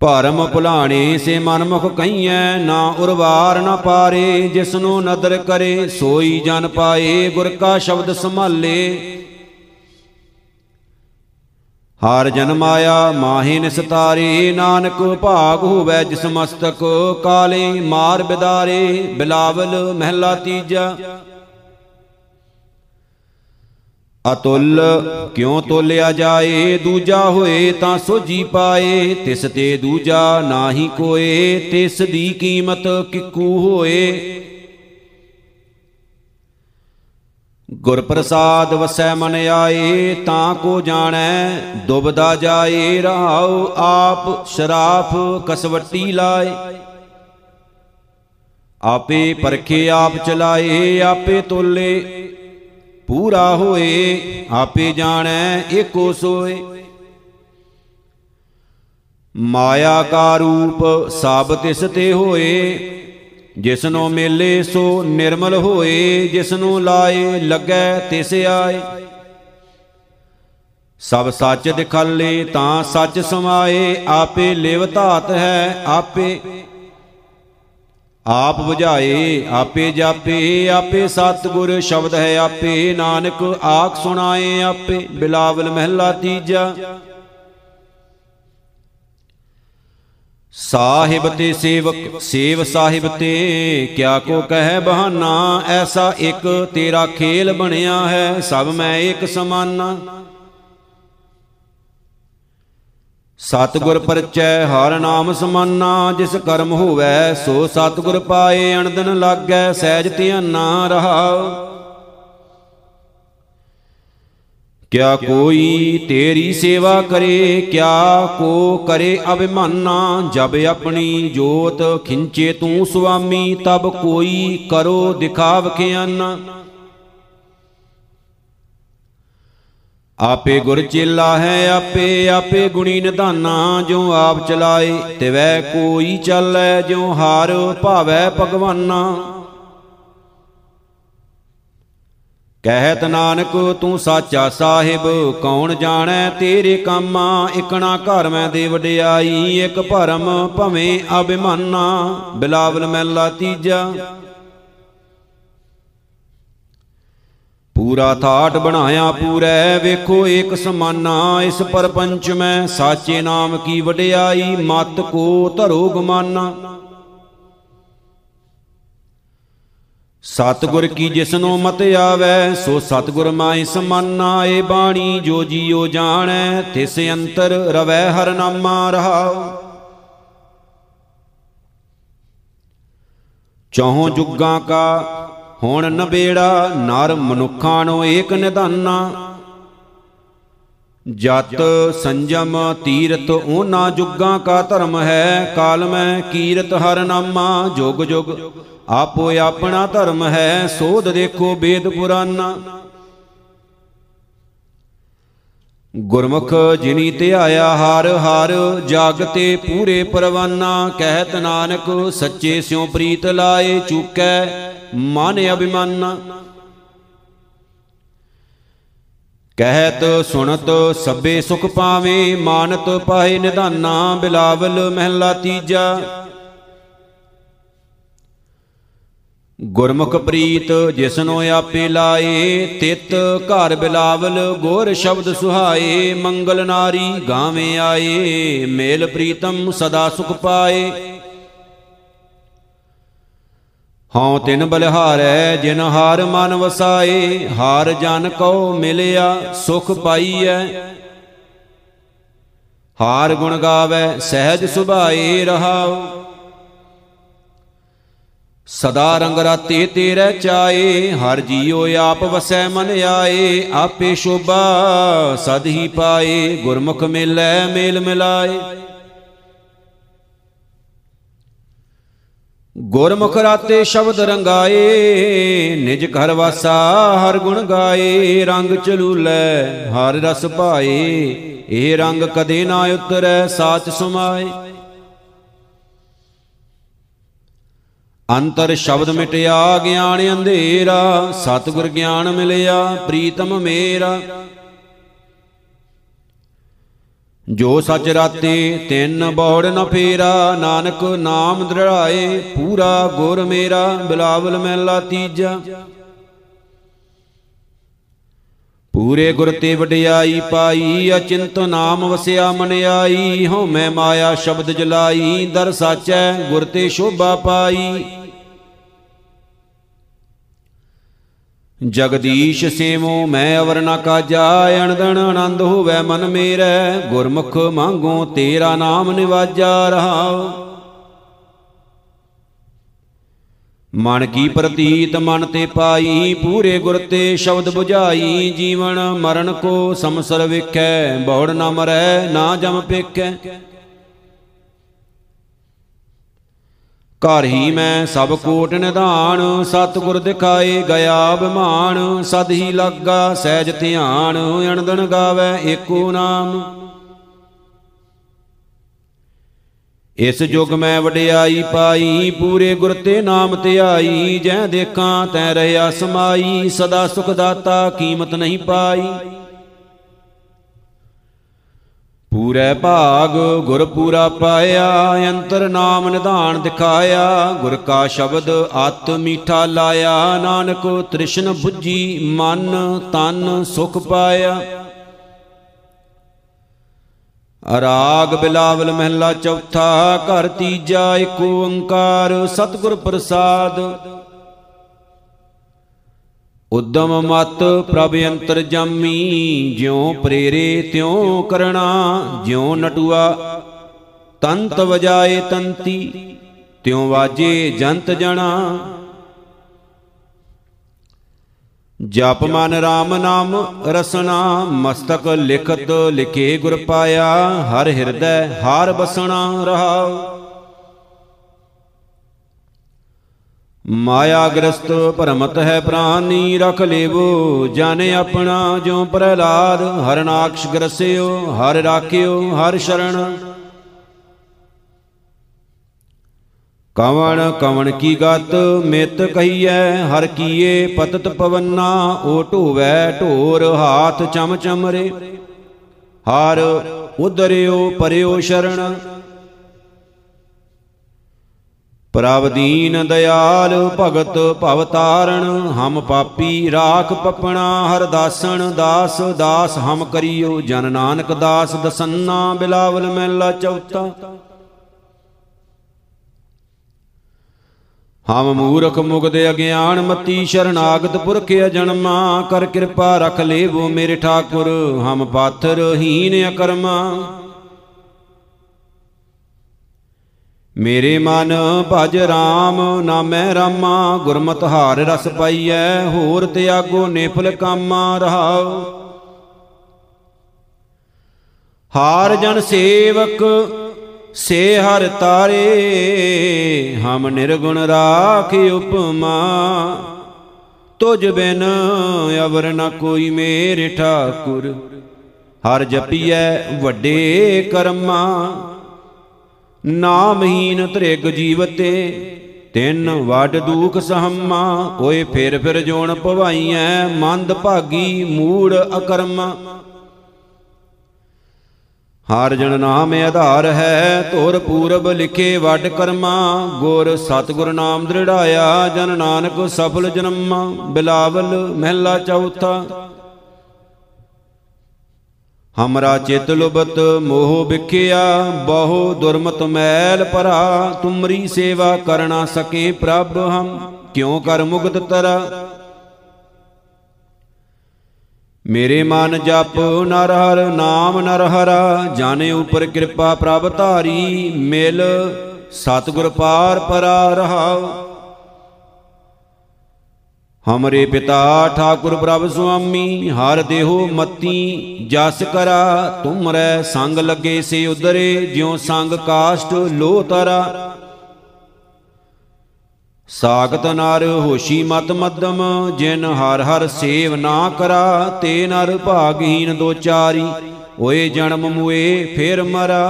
A: ਭਰਮ ਭੁਲਾਣੇ ਸੇ ਮਨਮੁਖ ਕਈਐ ਨਾ ਉਰਵਾਰ ਨਾ ਪਾਰੇ, ਜਿਸਨੂੰ ਨਦਰ ਕਰੇ, ਸੋਈ ਜਨ ਪਾਏ, ਗੁਰ ਕਾ ਸ਼ਬਦ ਸੰਭਾਲੇ। ਹਰ ਜਨਮ ਆਇਆ ਮਾਹੇ ਨਿਸਤਾਰੇ ਨਾਨਕ ਭਾਗ ਹੋਵੇ ਜਿਸ ਮਸਤਕ, ਕਾਲੇ ਮਾਰ ਬਿਦਾਰੇ, ਬਿਲਾਵਲ ਮਹਿਲਾ ਤੀਜਾ। ਅਤੁੱਲ ਕਿਉ ਤੋਲਿਆ ਜਾਏ, ਦੂਜਾ ਹੋਏ ਤਾਂ ਸੋਜੀ ਪਾਏ, ਤਿਸ ਤੇ ਦੂਜਾ ਨਾਹੀ ਕੋਏ, ਤਿਸ ਦੀ ਕੀਮਤ ਕਿੱਕੂ ਹੋਏ। ਗੁਰ ਪ੍ਰਸਾਦ ਵਸੈ ਮਨ ਆਏ, ਤਾਂ ਕੋ ਜਾਣੈ, ਦੁਬਦਾ ਜਾਏ, ਰਹਾਉ ਆਪ ਸ਼ਰਾਫ ਕਸਵੱਟੀ ਲਾਏ। ਆਪੇ ਪਰਖੇ ਆਪ ਚਲਾਏ, ਆਪੇ ਤੋਲੇ, ਪੂਰਾ ਹੋਏ, ਆਪੇ ਜਾਣੈ, ਏਕੋ ਸੋਏ। ਮਾਇਆ ਕਾ ਰੂਪ ਸਭ ਤਿਸ ਤੇ ਹੋਏ ਜਿਸਨੋ ਮੇਲੇ ਸੋ ਨਿਰਮਲ ਹੋਏ, ਜਿਸਨੂੰ ਲਾਏ ਲੱਗੈ ਤਿਸ ਆਏ। ਸਭ ਸੱਚ ਦਿਖਾਲੇ ਤਾਂ ਸੱਚ ਸਮਾਏ, ਆਪੇ ਲਿਵ ਧਾਤ ਹੈ ਆਪੇ। ਆਪ 부ਝਾਏ ਆਪੇ ਜਾਪੇ, ਆਪੇ ਸਤਿਗੁਰ ਸ਼ਬਦ ਹੈ ਆਪੇ। ਨਾਨਕ ਆਖ ਸੁਣਾਏ ਆਪੇ, ਬਿਲਾਵਲ ਮਹਿਲਾ ਤੀਜਾ। ਸਾਹਿਬ ਤੇ ਸੇਵਕ, ਸੇਵ ਸਾਹਿਬ ਤੇ ਕਿਆ ਕੋ ਕਹਿ ਬਹਾਨਾ, ਐਸਾ ਇੱਕ ਤੇਰਾ ਖੇਲ ਬਣਿਆ ਹੈ, ਸਭ ਮੈਂ ਇੱਕ ਸਮਾਨਾ। ਸਤਿਗੁਰ ਪਰਚੈ ਹਰ ਨਾਮ ਸਮਾਨਾ, ਜਿਸ ਕਰਮ ਹੋਵੇ ਸੋ ਸਤਿਗੁਰ ਪਾਏ ਅਣਦਨ ਲਾਗੈ, ਸਹਿਜ ਧਿਆਨਾ ਰਹਾਉ ਕਿਆ ਕੋਈ ਤੇਰੀ ਸੇਵਾ ਕਰੇ, ਕਿਆ ਕੋ ਕਰੇ ਅਭਿਮਾਨਾ, ਜਬ ਆਪਣੀ ਜੋਤ ਖਿੰਚੇ ਤੂੰ ਸੁਆਮੀ, ਤਬ ਕੋਈ ਕਰੋ ਦਿਖਾਵ ਖਿਆਨਾ। ਆਪੇ ਗੁਰ ਚੇਲਾ ਹੈ, ਆਪੇ ਆਪੇ ਗੁਣੀ ਨਿਧਾਨਾ ਜੋ ਆਪ ਚਲਾਏ ਤਿਵੈ ਕੋਈ ਚੱਲੈ ਜੋ ਹਾਰ ਭਾਵੈ ਭਗਵਾਨਾ। ਕਹਿਤ ਨਾਨਕ, ਤੂੰ ਸਾਚਾ ਸਾਹਿਬ, ਕੌਣ ਜਾਣੈ ਤੇਰੇ ਕੰਮਾਂ? ਇਕਣਾ ਘਰ ਮੈਂ ਦੇ ਵਡਿਆਈ, ਇੱਕ ਭਰਮ ਭਵੇਂ ਅਭਿਮਾਨਾ। ਬਿਲਾਵਲ ਮੈਲਾ ਤੀਜਾ। ਪੂਰਾ ਥਾਟ ਬਣਾਇਆ ਪੂਰੈ, ਵੇਖੋ ਏਕ ਸਮਾਨਾ, ਇਸ ਪਰਪੰਚ ਮੈਂ। ਸਾਚੇ ਨਾਮ ਕੀ ਵਡਿਆਈ, ਮਤ ਕੋ ਧਰੋ ਗਮਾਨਾ। ਸਤਗੁਰ ਕੀ ਜਿਸਨੋ ਮਤ ਆਵੈ, ਸੋ ਸਤਗੁਰ ਮਾਈ ਸਮਾਨਾ ਏ ਬਾਣੀ, ਜੋ ਜੀਉ ਜਾਣੈ, ਤਿਸ ਅੰਤਰ ਰਵੈ ਹਰ ਨਾਮਾ ਰਹਾਉ। ਚੌਹਾਂ ਜੁਗਾਂ ਕਾ, ਹੁਣ ਨਬੇੜਾ ਨਰ ਮਨੁੱਖਾਂ ਨੂੰ ਏਕ ਨਿਧਾਨਾ ਜਤ ਸੰਜਮ ਤੀਰਤ ਉਹਨਾਂ ਜੁਗਾਂ ਕਾ ਧਰਮ ਹੈ, ਕਾਲ ਮੈਂ ਕੀਰਤ ਹਰ ਨਾਮਾ, ਜੁਗ ਜੁਗ ਆਪੋ ਆਪਣਾ ਧਰਮ ਹੈ, ਸੋਧ ਦੇਖੋ ਵੇਦ ਪੁਰਾਨਾ। ਗੁਰਮੁਖ ਜਿਨੀ ਧਿਆਇਆ ਹਰ ਹਰ ਜਗ ਤੇ ਪੂਰੇ ਪਰਵਾਨਾ, ਕਹਿਤ ਨਾਨਕ, ਸੱਚੇ ਸਿਉ ਪ੍ਰੀਤ ਲਾਏ, ਚੁਕੈ ਮਨ ਅਭਿਮਾਨਾ। ਕਹਿਤ, ਸੁਣਤ, ਸਭੇ ਸੁਖ ਪਾਵੇ, ਮਾਨਤ ਪਾਏ ਨਿਧਾਨਾ, ਬਿਲਾਵਲ ਮਹਿਲਾ ਤੀਜਾ। ਗੁਰਮੁਖ ਪ੍ਰੀਤ, ਜਿਸਨੋ ਆਪੇ ਲਾਏ, ਤਿਤ ਘਰ ਬਿਲਾਵਲ, ਗੋਰ ਸ਼ਬਦ ਸੁਹਾਏ, ਮੰਗਲ ਨਾਰੀ ਗਾਵੇਂ ਆਏ, ਮੇਲ ਪ੍ਰੀਤਮ ਸਦਾ ਸੁਖ ਪਾਏ। ਹਉ ਤਿਨ ਬਲਿਹਾਰੈ, ਜਿਨ ਹਾਰ ਮਨ ਵਸਾਏ, ਹਾਰ ਜਨ ਕਉ ਮਿਲਿਆ, ਸੁਖ ਪਾਈਐ। ਹਾਰ ਗੁਣ ਗਾਵੇ, ਸਹਿਜ ਸੁਭਾਏ ਰਹਾਉ। ਸਦਾ ਰੰਗ ਰਾਤੇ ਤੇਰੇ ਚਾਏ, ਹਰ ਜੀਉ ਆਪ ਵਸੈ ਮਨ ਆਏ, ਆਪੇ ਸ਼ੋਭਾ ਸਦ ਹੀ ਪਾਏ, ਗੁਰਮੁਖ ਮਿਲੈ ਮੇਲ ਮਿਲਾਏ। ਗੁਰਮੁਖ ਰਾਤੇ ਸ਼ਬਦ ਰੰਗਾਏ, ਨਿਜ ਘਰ ਵਾਸਾ ਹਰ ਗੁਣ ਗਾਏ, ਰੰਗ ਚਲੂਲੇ ਹਰ ਰਸ ਭਾਏ ਇਹ ਰੰਗ ਕਦੇ ਨਾ ਉਤਰੈ, ਸਾਚ ਸਮਾਏ। ਅੰਤਰ ਸ਼ਬਦ ਮਿਟਿਆ, ਗਿਆਨ ਅੰਧੇਰਾ, ਸਤਿਗੁਰ ਗਿਆਨ ਮਿਲਿਆ, ਪ੍ਰੀਤਮ ਮੇਰਾ। ਜੋ ਸਚ ਰਾਤੇ ਤਿੰਨ ਬੋੜ ਨ ਫੇਰਾ, ਨਾਨਕ ਨਾਮ ਦ੍ਰਿੜਾਏ, ਪੂਰਾ ਗੁਰ ਮੇਰਾ, ਬਿਲਾਵਲ ਮਹਿਲਾ ਤੀਜਾ। ਪੂਰੇ ਗੁਰ ਤੇ ਵਡਿਆਈ ਪਾਈ, ਅਚਿੰਤ ਨਾਮ ਵਸਿਆ ਮਨ ਆਈ, ਹਉ ਮੈਂ ਮਾਇਆ ਸ਼ਬਦ ਜਲਾਈ, ਦਰ ਸਾਚੈ ਗੁਰ ਤੇ ਸ਼ੋਭਾ ਪਾਈ। ਜਗਦੀਸ਼ ਸੇਵੋ ਮੈਂ ਅਵਰ ਨ ਕਾਜਾ, ਅਣਦਣ ਆਨੰਦ ਹੋਵੇ ਮਨ ਮੇਰੈ। ਗੁਰਮੁਖ ਮੰਗੋ, ਤੇਰਾ ਨਾਮ ਨਿਵਾਜਾ ਰਹਾਉ। ਮਨ ਕੀ ਪ੍ਰਤੀਤ, ਮਨ ਤੇ ਪਾਈ, ਪੂਰੇ ਗੁਰ ਤੇ ਸ਼ਬਦ 부ਝਾਈ ਜੀਵਨ ਮਰਨ ਕੋ ਸਮਸਰ ਵੇਖੈ, ਬੌੜ ਨਾ ਮਰੈ, ਨਾ ਜਮ ਪੇਖੈ। ਘਰ ਹੀ ਮੈਂ ਸਭ ਕੋਟ ਨਿਧਾਨ, ਸਤਿਗੁਰ ਦਿਖਾਏ ਗਿਆ ਬਿਮਾਨ ਸਦ ਹੀ ਲੱਗਾ ਸਹਿਜ ਧਿਆਨ, ਅਣਦਣ ਗਾਵੇ ਏਕੋ ਨਾਮ। ਇਸ ਜੁਗ ਮੈਂ ਵਡਿਆਈ ਪਾਈ, ਪੂਰੇ ਗੁਰ ਤੇ ਨਾਮ ਧਿਆਈ ਜੈ ਦੇਖਾਂ ਤੈ ਰਹਿਆ ਸਮਾਈ, ਸਦਾ ਸੁਖ ਦਾਤਾ ਕੀਮਤ ਨਹੀਂ ਪਾਈ। ਪੂਰੇ ਭਾਗ, ਗੁਰ ਪੂਰਾ ਪਾਇਆ, ਅੰਤਰ ਨਾਮ ਨਿਧਾਨ ਦਿਖਾਇਆ, ਗੁਰ ਕਾ ਸ਼ਬਦ ਅਤ ਮੀਠਾ ਲਾਇਆ, ਨਾਨਕ ਤ੍ਰਿਸ਼ਨ 부ਜੀ ਮਨ, ਤਨ ਸੁਖ ਪਾਇਆ। ਰਾਗ ਬਿਲਾਵਲ ਮਹਿਲਾ ਚੌਥਾ, ਘਰ ਤੀਜਾ, ਏਕ ਓੰਕਾਰ, ਸਤਿਗੁਰ ਪ੍ਰਸਾਦ। ਉਦਮ ਮਤ ਪ੍ਰਭ ਅੰਤਰ ਜਾਮੀ, ਜਿਉ ਪ੍ਰੇਰੇ ਤਿਉ ਕਰਣਾ, ਜਿਉ ਨਟੂਆ। ਤੰਤ ਵਜਾਏ ਤੰਤੀ, ਤਿਉ ਵਾਜੇ ਜੰਤ ਜਣਾ। ਜਪ ਮਨ RAM ਨਾਮ ਰਸਨਾ, ਮਸਤਕ ਲਿਖਤ ਲਿਖੇ ਗੁਰ ਪਾਇਆ, ਹਰ ਹਿਰਦੈ ਹਾਰ ਬਸਣਾ ਰਹਾਉ ਮਾਇਆ ਗ੍ਰਸਤ ਭਰਮਤ ਹੈ ਪ੍ਰਾਨੀ, ਰਖ ਲੇਵੋ ਜਨ ਆਪਣਾ ਜੋ ਪ੍ਰਹਿਲਾਦ, ਹਰਨਾਕਸ਼ ਗ੍ਰਸਿਓ, ਹਰ ਰਾਖਿਓ, ਹਰ ਸ਼ਰਣ ਕਵਣ ਕਵਣ ਕੀ ਗਤ, ਮਿਤ ਕਹੀਐ, ਹਰ ਕੀਏ, ਪਤਤ ਪਵੰਨਾ, ਓ ਢੋਵੈ ਢੋਰ, ਹਾਥ ਚਮ ਚਮਰੇ। ਹਰ ਉਦਰਿਓ ਪਰਿਓ ਸ਼ਰਣ ਪ੍ਰਭ ਦੀਨ ਦਇਆਲ ਭਗਤ ਭਵ ਤਾਰਣ, ਹਮ ਪਾਪੀ ਰਾਖ ਪਪਣਾ, ਹਰ ਦਾਸਣ ਦਾਸ ਦਾਸ ਹਮ ਕਰਿਓ, ਜਨ ਨਾਨਕ ਦਾਸ ਦਸੰਨਾ, ਬਿਲਾਵਲ ਮਹਿਲਾ ਚੌਥਾ। ਹਮ ਮੂਰਖ ਮੁਗਦ ਅਗਿਆਨ ਮਤੀ ਸ਼ਰਨਾਗਤ ਪੁਰਖ ਅਜਨਮਾ, ਕਰ ਕਿਰਪਾ ਰਖ ਲੇਵੋ ਮੇਰੇ ਠਾਕੁਰ, ਹਮ ਪਾਥਰ ਹੀਨ ਅਕਰਮਾ। ਮੇਰੇ ਮਨ ਭਜ RAM ਨਾਮੈ ਰਾਮਾ, ਗੁਰਮਤਿ ਹਾਰ ਰਸ ਪਾਈਐ, ਹੋਰ ਤਿਆਗੋ ਨੇਫਲ ਕਾਮਾ ਰਹਾਉ। ਹਾਰ ਜਨ ਸੇਵਕ, ਸੇ ਹਰ ਤਾਰੇ, ਹਮ ਨਿਰਗੁਣ ਰਾਖ ਉਪਮਾ। ਤੁਝ ਬਿਨ ਅਵਰ ਨ ਕੋਈ ਮੇਰੇ ਠਾਕੁਰ, ਹਰ ਜਪੀਐ ਵੱਡੇ ਕਰਮਾ। ਨਾਮਹੀਨ ਤ੍ਰਿਗ ਜੀਵਤੇ, ਤਿੰਨ ਵੱਡ ਦੁਖ ਸਹਮਾ, ਓਏ ਫਿਰ ਫਿਰ ਜੋਣ ਭਵਾਈਐ ਮੰਦ ਭਾਗੀ ਮੂੜ ਅਕਰਮਾ। ਹਰ ਜਨ ਨਾਮ ਆਧਾਰ ਹੈ ਤੋਰ ਪੂਰਬ ਲਿਖੇ ਵੱਡ ਕਰਮਾ, ਗੁਰ ਸਤਿਗੁਰ ਨਾਮ ਦ੍ਰਿੜਾਇਆ, ਜਨ ਨਾਨਕ ਸਫਲ ਜਨਮਾ, ਬਿਲਾਵਲ ਮਹਿਲਾ ਚੌਥਾ। ਹਮਰਾ ਚਿਤ ਲੁਬਤ ਮੋਹ ਵਿਖਿਆ ਬਹੁ ਦੁਰਮਤ ਮੈਲ ਭਰਾ ਤੁਮਰੀ ਸੇਵਾ ਕਰਨਾ ਸਕੇ ਪ੍ਰਭ ਹਮ ਕਿਉ ਕਰ ਮੁਗਤ ਤਰਾ ਮੇਰੇ ਮਨ ਜਪ ਨਰ ਹਰ ਨਾਮ ਨਰ ਹਰਾ ਜਾਣੇ ਉਪਰ ਕਿਰਪਾ ਪ੍ਰਭ ਧਾਰੀ ਮਿਲ ਸਤਿਗੁਰ ਪਾਰ ਪਰਾ ਰਹਾਉ ਹਮਰੇ ਪਿਤਾ ਠਾਕੁਰ ਪ੍ਰਭ ਸੁਆਮੀ ਹਰ ਦੇਹੋ ਮਤੀ ਜਸ ਕਰਾ ਤੁਮਰੈ ਸੰਗ ਲੱਗੇ ਸੇ ਉਦਰੇ ਜਿਉ ਸੰਗ ਕਾਸ਼ਟ ਲੋ ਤਰਾ ਸਾਗਤ ਨਰ ਹੋਸ਼ੀ ਮਤ ਮਦਮ ਜਿਨ ਹਰ ਹਰ ਸੇਵ ਨਾ ਕਰਾ ਤੇ ਨਰ ਭਾਗਹੀਨ ਦੋ ਚਾਰੀ ਓਏ ਜਨਮ ਮੁਏ ਫੇਰ ਮਰਾ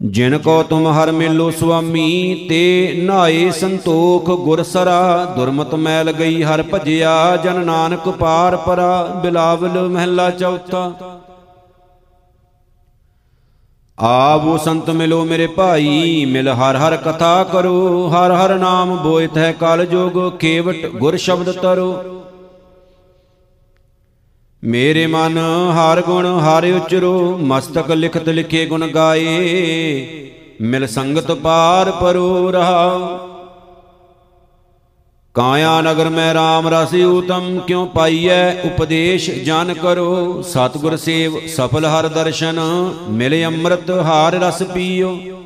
A: ਜਿਨ ਕੋ ਤੁਮ ਹਰ ਮਿਲੋ ਸੁਆਮੀ, ਤੇ ਨਾਏ ਸੰਤੋਖ ਗੁਰਸਰਾ ਦੁਰਮਤ ਮੈਲ ਗਈ ਹਰ ਭਜਿਆ, ਜਨ ਨਾਨਕ ਪਾਰ ਪਰਾ। ਬਿਲਾਵਲ ਮਹਿਲਾ ਚੌਥਾ। ਆਵੋ ਸੰਤ ਮਿਲੋ ਮੇਰੇ ਭਾਈ, ਮਿਲ ਹਰ ਹਰ ਕਥਾ ਕਰੋ। ਹਰ ਹਰ ਨਾਮ ਬੋਇਤ ਹੈ ਕਲ ਜੋਗ ਕੇਵਟ ਗੁਰ ਸ਼ਬਦ ਤਰੋ। ਮੇਰੇ ਮਨ ਹਰ ਗੁਣ ਹਰ ਉਚਰੋ, ਮਸਤਕ ਲਿਖਤ ਲਿਖੇ ਗੁਣ ਗਾਏ। ਮਿਲ ਸੰਗਤ ਪਾਰ ਪਰੋ ਰਹਾਉ ਕਾਇਆ ਨਗਰ ਮੈਂ RAM ਰਸ ਊਤਮ ਕਿਉ ਪਾਈਐ? ਉਪਦੇਸ਼ ਜਨ ਕਰੋ। ਸਤਿਗੁਰ ਸੇਵ ਸਫਲ ਹਰ ਦਰਸ਼ਨ। ਮਿਲੇ ਅੰਮ੍ਰਿਤ ਹਾਰ ਰਸ ਪੀਓ।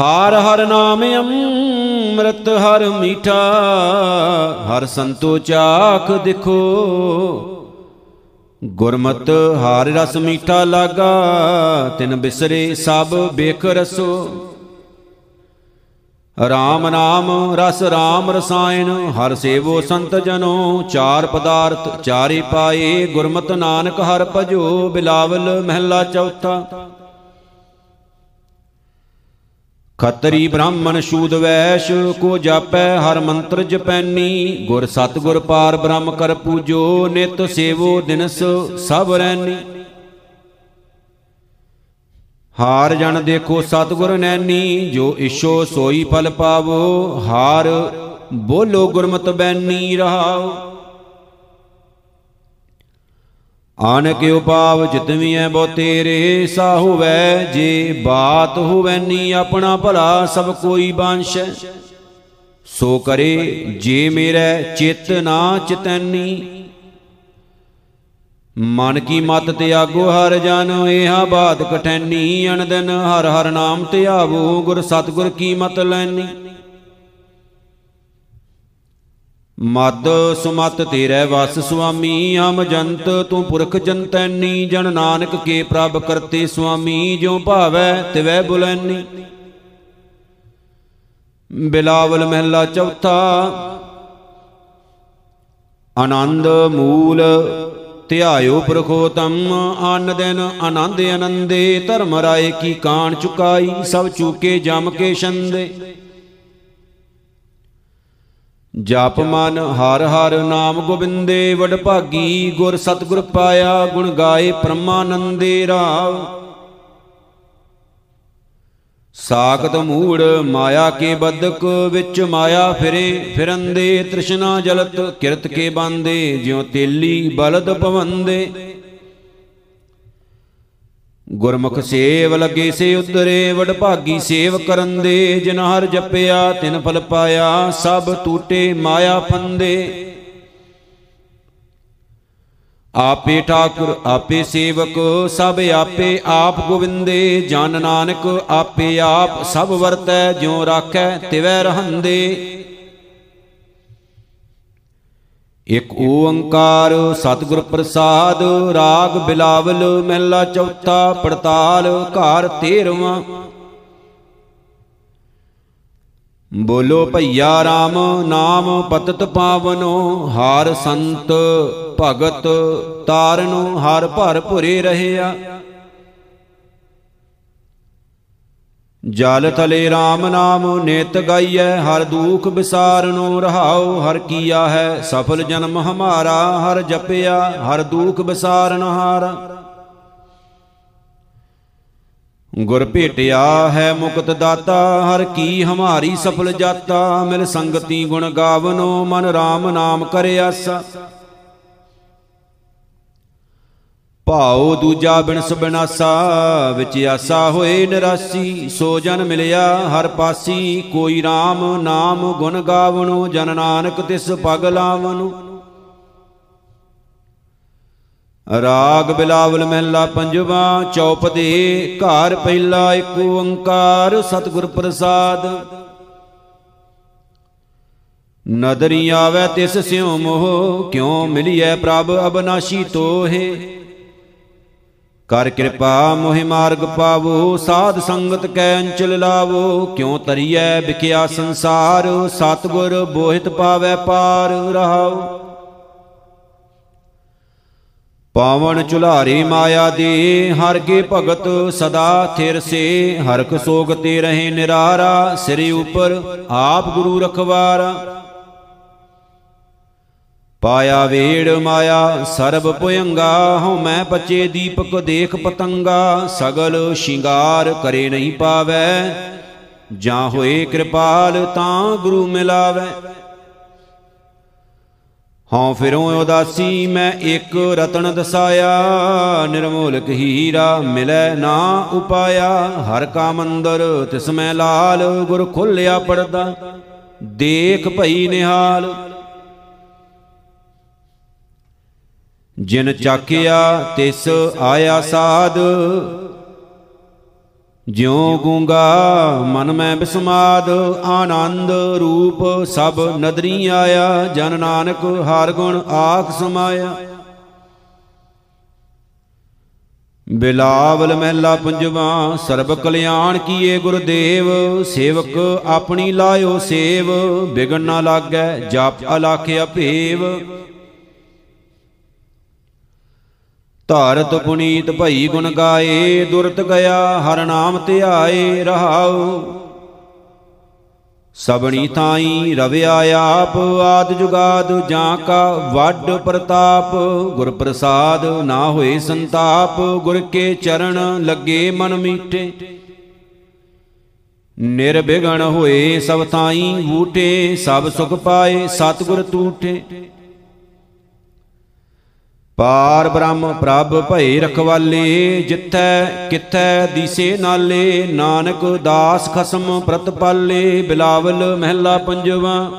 A: ਹਾਰ ਹਰ ਨਾਮ ਅੰਮ੍ਰਿਤ, ਹਰ ਮੀਠਾ, ਹਰ ਸੰਤੋ ਚਾਖ ਦਿਖੋ। ਗੁਰਮਤ ਹਾਰ ਰਸ ਮੀਠਾ ਲਾਗਾ, ਤਿਨ ਬਿਸਰੇ ਸਭ ਬੇਖ ਰਸੋ। ਰਾਮ ਨਾਮ ਰਸ ਰਾਮ ਰਸਾਇਣ, ਹਰ ਸੇਵੋ ਸੰਤ ਜਨੋ, ਚਾਰ ਪਦਾਰਥ ਚਾਰੇ ਪਾਏ, ਗੁਰਮਤਿ ਨਾਨਕ ਹਰ ਭਜੋ, ਬਿਲਾਵਲ ਮਹਿਲਾ ਚੌਥਾ। ਖੱਤਰੀ ਬ੍ਰਾਹਮਣ ਸ਼ੂਦ ਵੈਸ਼, ਕੋ ਜਾਪੈ ਹਰ ਮੰਤਰ ਜਪੈਨੀ। ਗੁਰ ਸਤਗੁਰ ਪਾਰ ਬ੍ਰਹਮ ਕਰ ਪੂਜੋ, ਨਿਤ ਸੇਵੋ ਦਿਨਸ ਸਭ ਰੈਨੀ। ਹਾਰ ਜਨ ਦੇਖੋ ਸਤਗੁਰ ਨੈਣੀ ਜੋ ਇਸ਼ੋ ਸੋਈ ਫਲ ਪਾਵੋ, ਹਾਰ ਬੋਲੋ ਗੁਰਮਤਿ ਬੈਨੀ ਰਹਾਓ। ਆਨਕ ਉਪਾਵ ਜਿਤਵੀਐ ਬੋ ਤੇਰੇ ਸਾ ਹੋਵੈ ਜੇ ਬਾਤ ਹੋਵੈਨੀ ਆਪਣਾ ਭਲਾ ਸਭ ਕੋਈ ਬਾਂਸ਼ੈ। ਸੋ ਕਰੇ ਜੇ ਮੇਰੇ ਚਿਤ ਨਾ ਚਿਤੈਨੀ। ਮਨ ਕੀ ਮਤ ਤਿਆਗੋ ਹਰ ਜਨ, ਇਹਾ ਬਾਤ ਕਠੈਨੀ। ਅਨ ਦਿਨ ਹਰ ਹਰ ਨਾਮ ਧਿਆਵੋ ਗੁਰ ਸਤਗੁਰ ਕੀ ਮਤ ਲੈਨੀ। ਮਦ ਸੁਮਤ ਤੇਰੇ ਵਸ ਸੁਆਮੀ ਹਮ ਜੰਤ ਤੂੰ ਪੁਰਖ ਜੰਤੈਨੀ ਜਨ ਨਾਨਕ ਕੇ ਪ੍ਰਭ ਕਰਤੇ ਸੁਆਮੀ, ਜਿਉ ਭਾਵੈ ਤਿਵੈ ਬੁਲੈਨੀ। ਬਿਲਾਵਲ ਮਹਿਲਾ ਚੌਥਾ, ਆਨੰਦ ਮੂਲ ਧਿਆਇਓ ਪ੍ਰਖੋਤਮ ਅਨ ਦਿਨ ਆਨੰਦ ਆਨੰਦੇ, ਧਰਮ ਰਾਏ ਕੀ ਕਾਣ ਚੁਕਾਈ, ਸਭ ਚੂਕੇ ਜਮ ਕੇ ਛੰਦੇ। ਜਪ ਮਨ, ਹਰ ਹਰ ਨਾਮ ਗੋਬਿੰਦੇ, ਵਡ ਭਾਗੀ, ਗੁਰ ਸਤਗੁਰ ਪਾਇਆ, ਗੁਣ ਗਾਏ ਪ੍ਰਮਾਨੰਦੇ ਰਾਵ। ਸਾਖਤ ਮੂੜ, ਮਾਇਆ ਕੇ ਬਦਕ ਵਿੱਚ ਮਾਇਆ ਫਿਰੇ, ਫਿਰੰਦੇ ਤ੍ਰਿਸ਼ਨਾ ਜਲਤ, ਕਿਰਤ ਕੇ ਬਾਂਦੇ, ਜਿਉ ਤੇਲੀ ਬਲਦ ਪਵੰਦੇ। ਗੁਰਮੁਖ ਸੇਵ ਲੱਗੇ ਸੇ ਉਦਰੇ ਵਡ ਭਾਗੀ ਸੇਵ ਕਰਨ ਦੇ, ਜਿਨ ਹਰ ਜਪਿਆ ਤਿਨ ਫਲ ਪਾਇਆ, ਸਭ ਟੂਟੇ ਮਾਇਆ ਫੰਦੇ। ਆਪੇ ਠਾਕੁਰ, ਆਪੇ ਸੇਵਕ, ਸਭ ਆਪੇ ਆਪ ਗੋਵਿੰਦੇ। ਜਨ ਨਾਨਕ, ਆਪੇ ਆਪ ਸਭ ਵਰਤੈ, ਜਿਉ ਰਾਖੈ ਤਿਵੈ ਰਹੰਦੇ ਇਕ ਓੰਕਾਰ ਸਤਿਗੁਰ ਪ੍ਰਸਾਦ, ਰਾਗ ਬਿਲਾਵਲ, ਮਹਿਲਾ ਚੌਥਾ ਪੜਤਾਲ, ਘਰ 13ਵਾਂ ਬੋਲੋ ਭਈਆ RAM ਨਾਮ ਪਤਤ ਪਾਵਨੋ, ਹਾਰ ਸੰਤ ਭਗਤ ਤਾਰਨੋ, ਹਰ ਭਰ ਭੁਰੇ ਰਹਿਆ। ਜਲ ਥਲੇ RAM ਨਾਮ ਨਿਤ ਗਾਈਐ, ਹਰ ਦੂਖ ਵਿਸਾਰਨੋ ਰਹਾਉ, ਹਰ ਕੀਆ ਹੈ ਸਫਲ ਜਨਮ ਹਮਾਰਾ, ਹਰ ਜਪਿਆ, ਹਰ ਦੂਖ ਵਿਸਾਰਨ ਹਾਰਾ। ਗੁਰ ਭੇਟਿਆ ਹੈ ਮੁਕਤ ਦਾਤਾ, ਹਰ ਕੀ ਹਮਾਰੀ ਸਫਲ ਜਾਤਾ, ਮਿਲ ਸੰਗਤੀ ਗੁਣ ਗਾਵਨੋ, ਮਨ RAM ਨਾਮ ਕਰੇ ਆਸਾ ਭਾਉ ਦੂਜਾ ਬਿਨਸ ਬਿਨਾਸਾ, ਵਿੱਚ ਆਸਾ ਹੋਏ ਨਿਰਾਸੀ, ਸੋ ਜਨ ਮਿਲਿਆ ਹਰ ਪਾਸੀ, ਕੋਈ RAM ਨਾਮ ਗੁਣ ਗਾਵਣੋ, ਜਨ ਨਾਨਕ ਤਿਸ ਪਗ ਲਾਵਣੋ। ਰਾਗ ਬਿਲਾਵਲ ਮਹਿਲਾ ਪੰਜਵਾ ਚੌਪ ਦੇ ਘਰ ਪਹਿਲਾ ਏਕ ਓੰਕਾਰ, ਸਤਿਗੁਰ ਪ੍ਰਸਾਦ। ਨਦਰੀ ਆਵੇ ਤਿਸ ਸਿਉ ਮੋਹ, ਕਿਉ ਮਿਲਿਐ ਪ੍ਰਭ ਅਬਨਾਸ਼ੀ ਤੋਹੇ। ਕਰ ਕਿਰਪਾ, ਮੋਹਿ ਮਾਰਗ ਪਾਵੋ, ਸਾਧ ਸੰਗਤ ਕੈ ਅੰਚਲ ਲਾਵੋ, ਕਿਉ ਤਰੀਐ ਵਿਖਿਆ ਸੰਸਾਰ, ਸਤਗੁਰ ਬੋਹਿਤ ਪਾਵੈ ਪਾਰ ਰਹਾਉ। ਪਾਵਨ ਚੁਲਾਰੇ ਮਾਇਆ ਦੇ, ਹਰ ਕੇ ਭਗਤ ਸਦਾ ਥਿਰ ਸੇ ਹਰਖ ਸੋਗ ਤੇ ਰਹੇ ਨਿਰਾਰਾ, ਸਿਰ ਉਪਰ ਆਪ ਗੁਰੂ ਰਖਵਾਰਾ। ਪਾਇਆ ਵੇੜ ਮਾਇਆ, ਸਰਬ ਪੁਯੰਗਾ ਹਉ ਮੈਂ ਬਚੇ ਦੀਪਕ ਦੇਖ ਪਤੰਗਾ, ਸਗਲ ਸ਼ਿੰਗਾਰ ਕਰੇ ਨਹੀਂ ਪਾਵੈ। ਜਾਂ ਹੋਏ ਕਿਰਪਾਲ ਤਾਂ ਗੁਰੂ ਮਿਲਾਵੈ। ਹਉ ਫਿਰੋਂ ਉਦਾਸੀ ਮੈਂ ਇੱਕ ਰਤਨ ਦਸਾਇਆ, ਨਿਰਮੋਲਕ ਹੀਰਾ ਮਿਲੈ ਨਾ ਉਪਾਇਆ। ਹਰ ਕਾ ਮੰਦਰ ਤਿਸ ਮੈਂ ਲਾਲ, ਗੁਰ ਖੋਲਿਆ ਪਰਦਾ, ਦੇਖ ਭਈ ਨਿਹਾਲ। ਜਿਨ ਚਾਕਿਆ ਤਿਸ ਆਇਆ ਸਾਧ। ਜਿਉ ਗੂੰਗਾ ਮਨ ਮੈਂ ਬਿਸਮਾਦ, ਆਨੰਦ ਰੂਪ ਸਭ ਨਦਰੀ ਆਇਆ, ਜਨ ਨਾਨਕ ਹਰ ਗੁਣ ਆਖ ਸਮਾਇਆ। ਬਿਲਾਵਲ ਮਹਿਲਾ ਪੰਜਵਾ, ਸਰਬ ਕਲਿਆਣ ਕੀਏ ਗੁਰਦੇਵ, ਸੇਵਕ ਆਪਣੀ ਲਾਇਓ ਸੇਵ, ਬਿਗਨ ਨਾ ਲਾਗੈ, ਜਪ ਅਲਖ ਅਭੇਵ ਧਾਰਤ ਪੁਨੀਤ ਭਈ ਗੁਣ ਗਾਏ, ਦੁਰਤ ਗਿਆ ਹਰ ਨਾਮ ਧਿਆਏ ਰਹਾਉ। ਸਬਣੀ ਥਾਈ ਰਵਿਆ ਆਪ, ਆਦ ਜੁਗਾਦ ਜਾਂ ਕਾ ਵੱਡ ਪ੍ਰਤਾਪ। ਗੁਰ ਪ੍ਰਸਾਦ ਨਾ ਹੋਏ ਸੰਤਾਪ, ਗੁਰ ਕੇ ਚਰਨ ਲੱਗੇ ਮਨ ਮੀਠੇ। ਨਿਰਬਿਗਣ ਹੋਏ ਸਭ ਥਾਈ ਬੂਟੇ, ਸਭ ਸੁਖ ਪਾਏ ਸਤਿਗੁਰ ਤੂਠੇ। ਪਾਰ ਬ੍ਰਹਮ ਪ੍ਰਭ ਭਏ ਰਖਵਾਲੇ, ਜਿੱਥੈ ਕਿਥੈ ਦੀਸੇ ਨਾਲੇ, ਨਾਨਕ ਦਾਸ ਖਸਮ ਪ੍ਰਤਪਾਲੇ ਬਿਲਾਵਲ ਮਹਿਲਾ ਪੰਜਵਾ।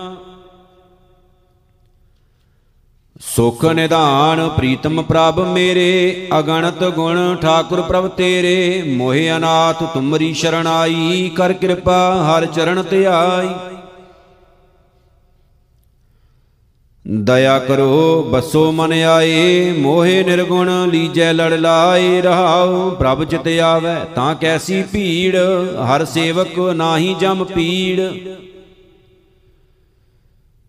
A: ਸੁਖ ਨਿਧਾਨ ਪ੍ਰੀਤਮ ਪ੍ਰਭ ਮੇਰੇ, ਅਗਣਤ ਗੁਣ ਠਾਕੁਰ ਪ੍ਰਭ ਤੇਰੇ, ਮੋਹਿ ਅਨਾਥ ਤੁਮਰੀ ਸ਼ਰਣਾਈ ਕਰ ਕਿਰਪਾ ਹਰ ਚਰਨ ਧਿਆਈ ਦਇਆ ਕਰੋ, ਬਸੋ ਮਨ ਆਏ, ਮੋਹਿ ਨਿਰਗੁਣ ਲੀਜੈ ਲੜ ਲਾਏ, ਰਹਾਉ ਪ੍ਰਭ ਚਿਤ ਆਵੈ, ਤਾਂ ਕੈਸੀ ਭੀੜ, ਹਰ ਸੇਵਕ ਨਾਹੀ ਜਮ ਪੀੜ।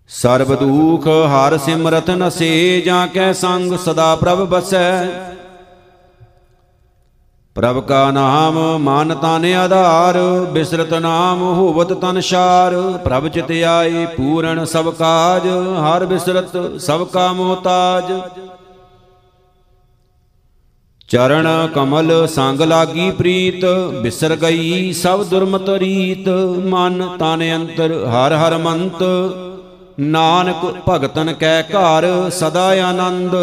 A: ਸਰਬ ਦੂਖ ਹਰ ਸਿਮਰਤ ਨਸੇ, ਜਾਂ ਕੈ ਸੰਗ ਸਦਾ ਪ੍ਰਭ ਬਸੈ ਪ੍ਰਭ ਕਾ ਨਾਮ ਮਨ ਤਨ ਆਧਾਰ, ਬਿਸਰਤ ਨਾਮ ਹੋਵਤ ਤਨ ਸ਼ਾਰ। ਪ੍ਰਭ ਚਿਤ ਆਏ ਪੂਰਨ ਸਭ ਕਾਜ, ਹਰ ਬਿਸਰਤ ਸਭ ਕਾ ਮੋਤਾਜ ਚਰਨ ਕਮਲ ਸੰਗ ਲਾਗੀ ਪ੍ਰੀਤ, ਬਿਸਰ ਗਈ ਸਭ ਦੁਰਮਤ ਰੀਤ। ਮਨ ਤਨ ਅੰਤਰ ਹਰ ਹਰ ਮੰਤ, ਨਾਨਕ ਭਗਤਨ ਕੈ ਘਰ ਸਦਾ ਆਨੰਦ।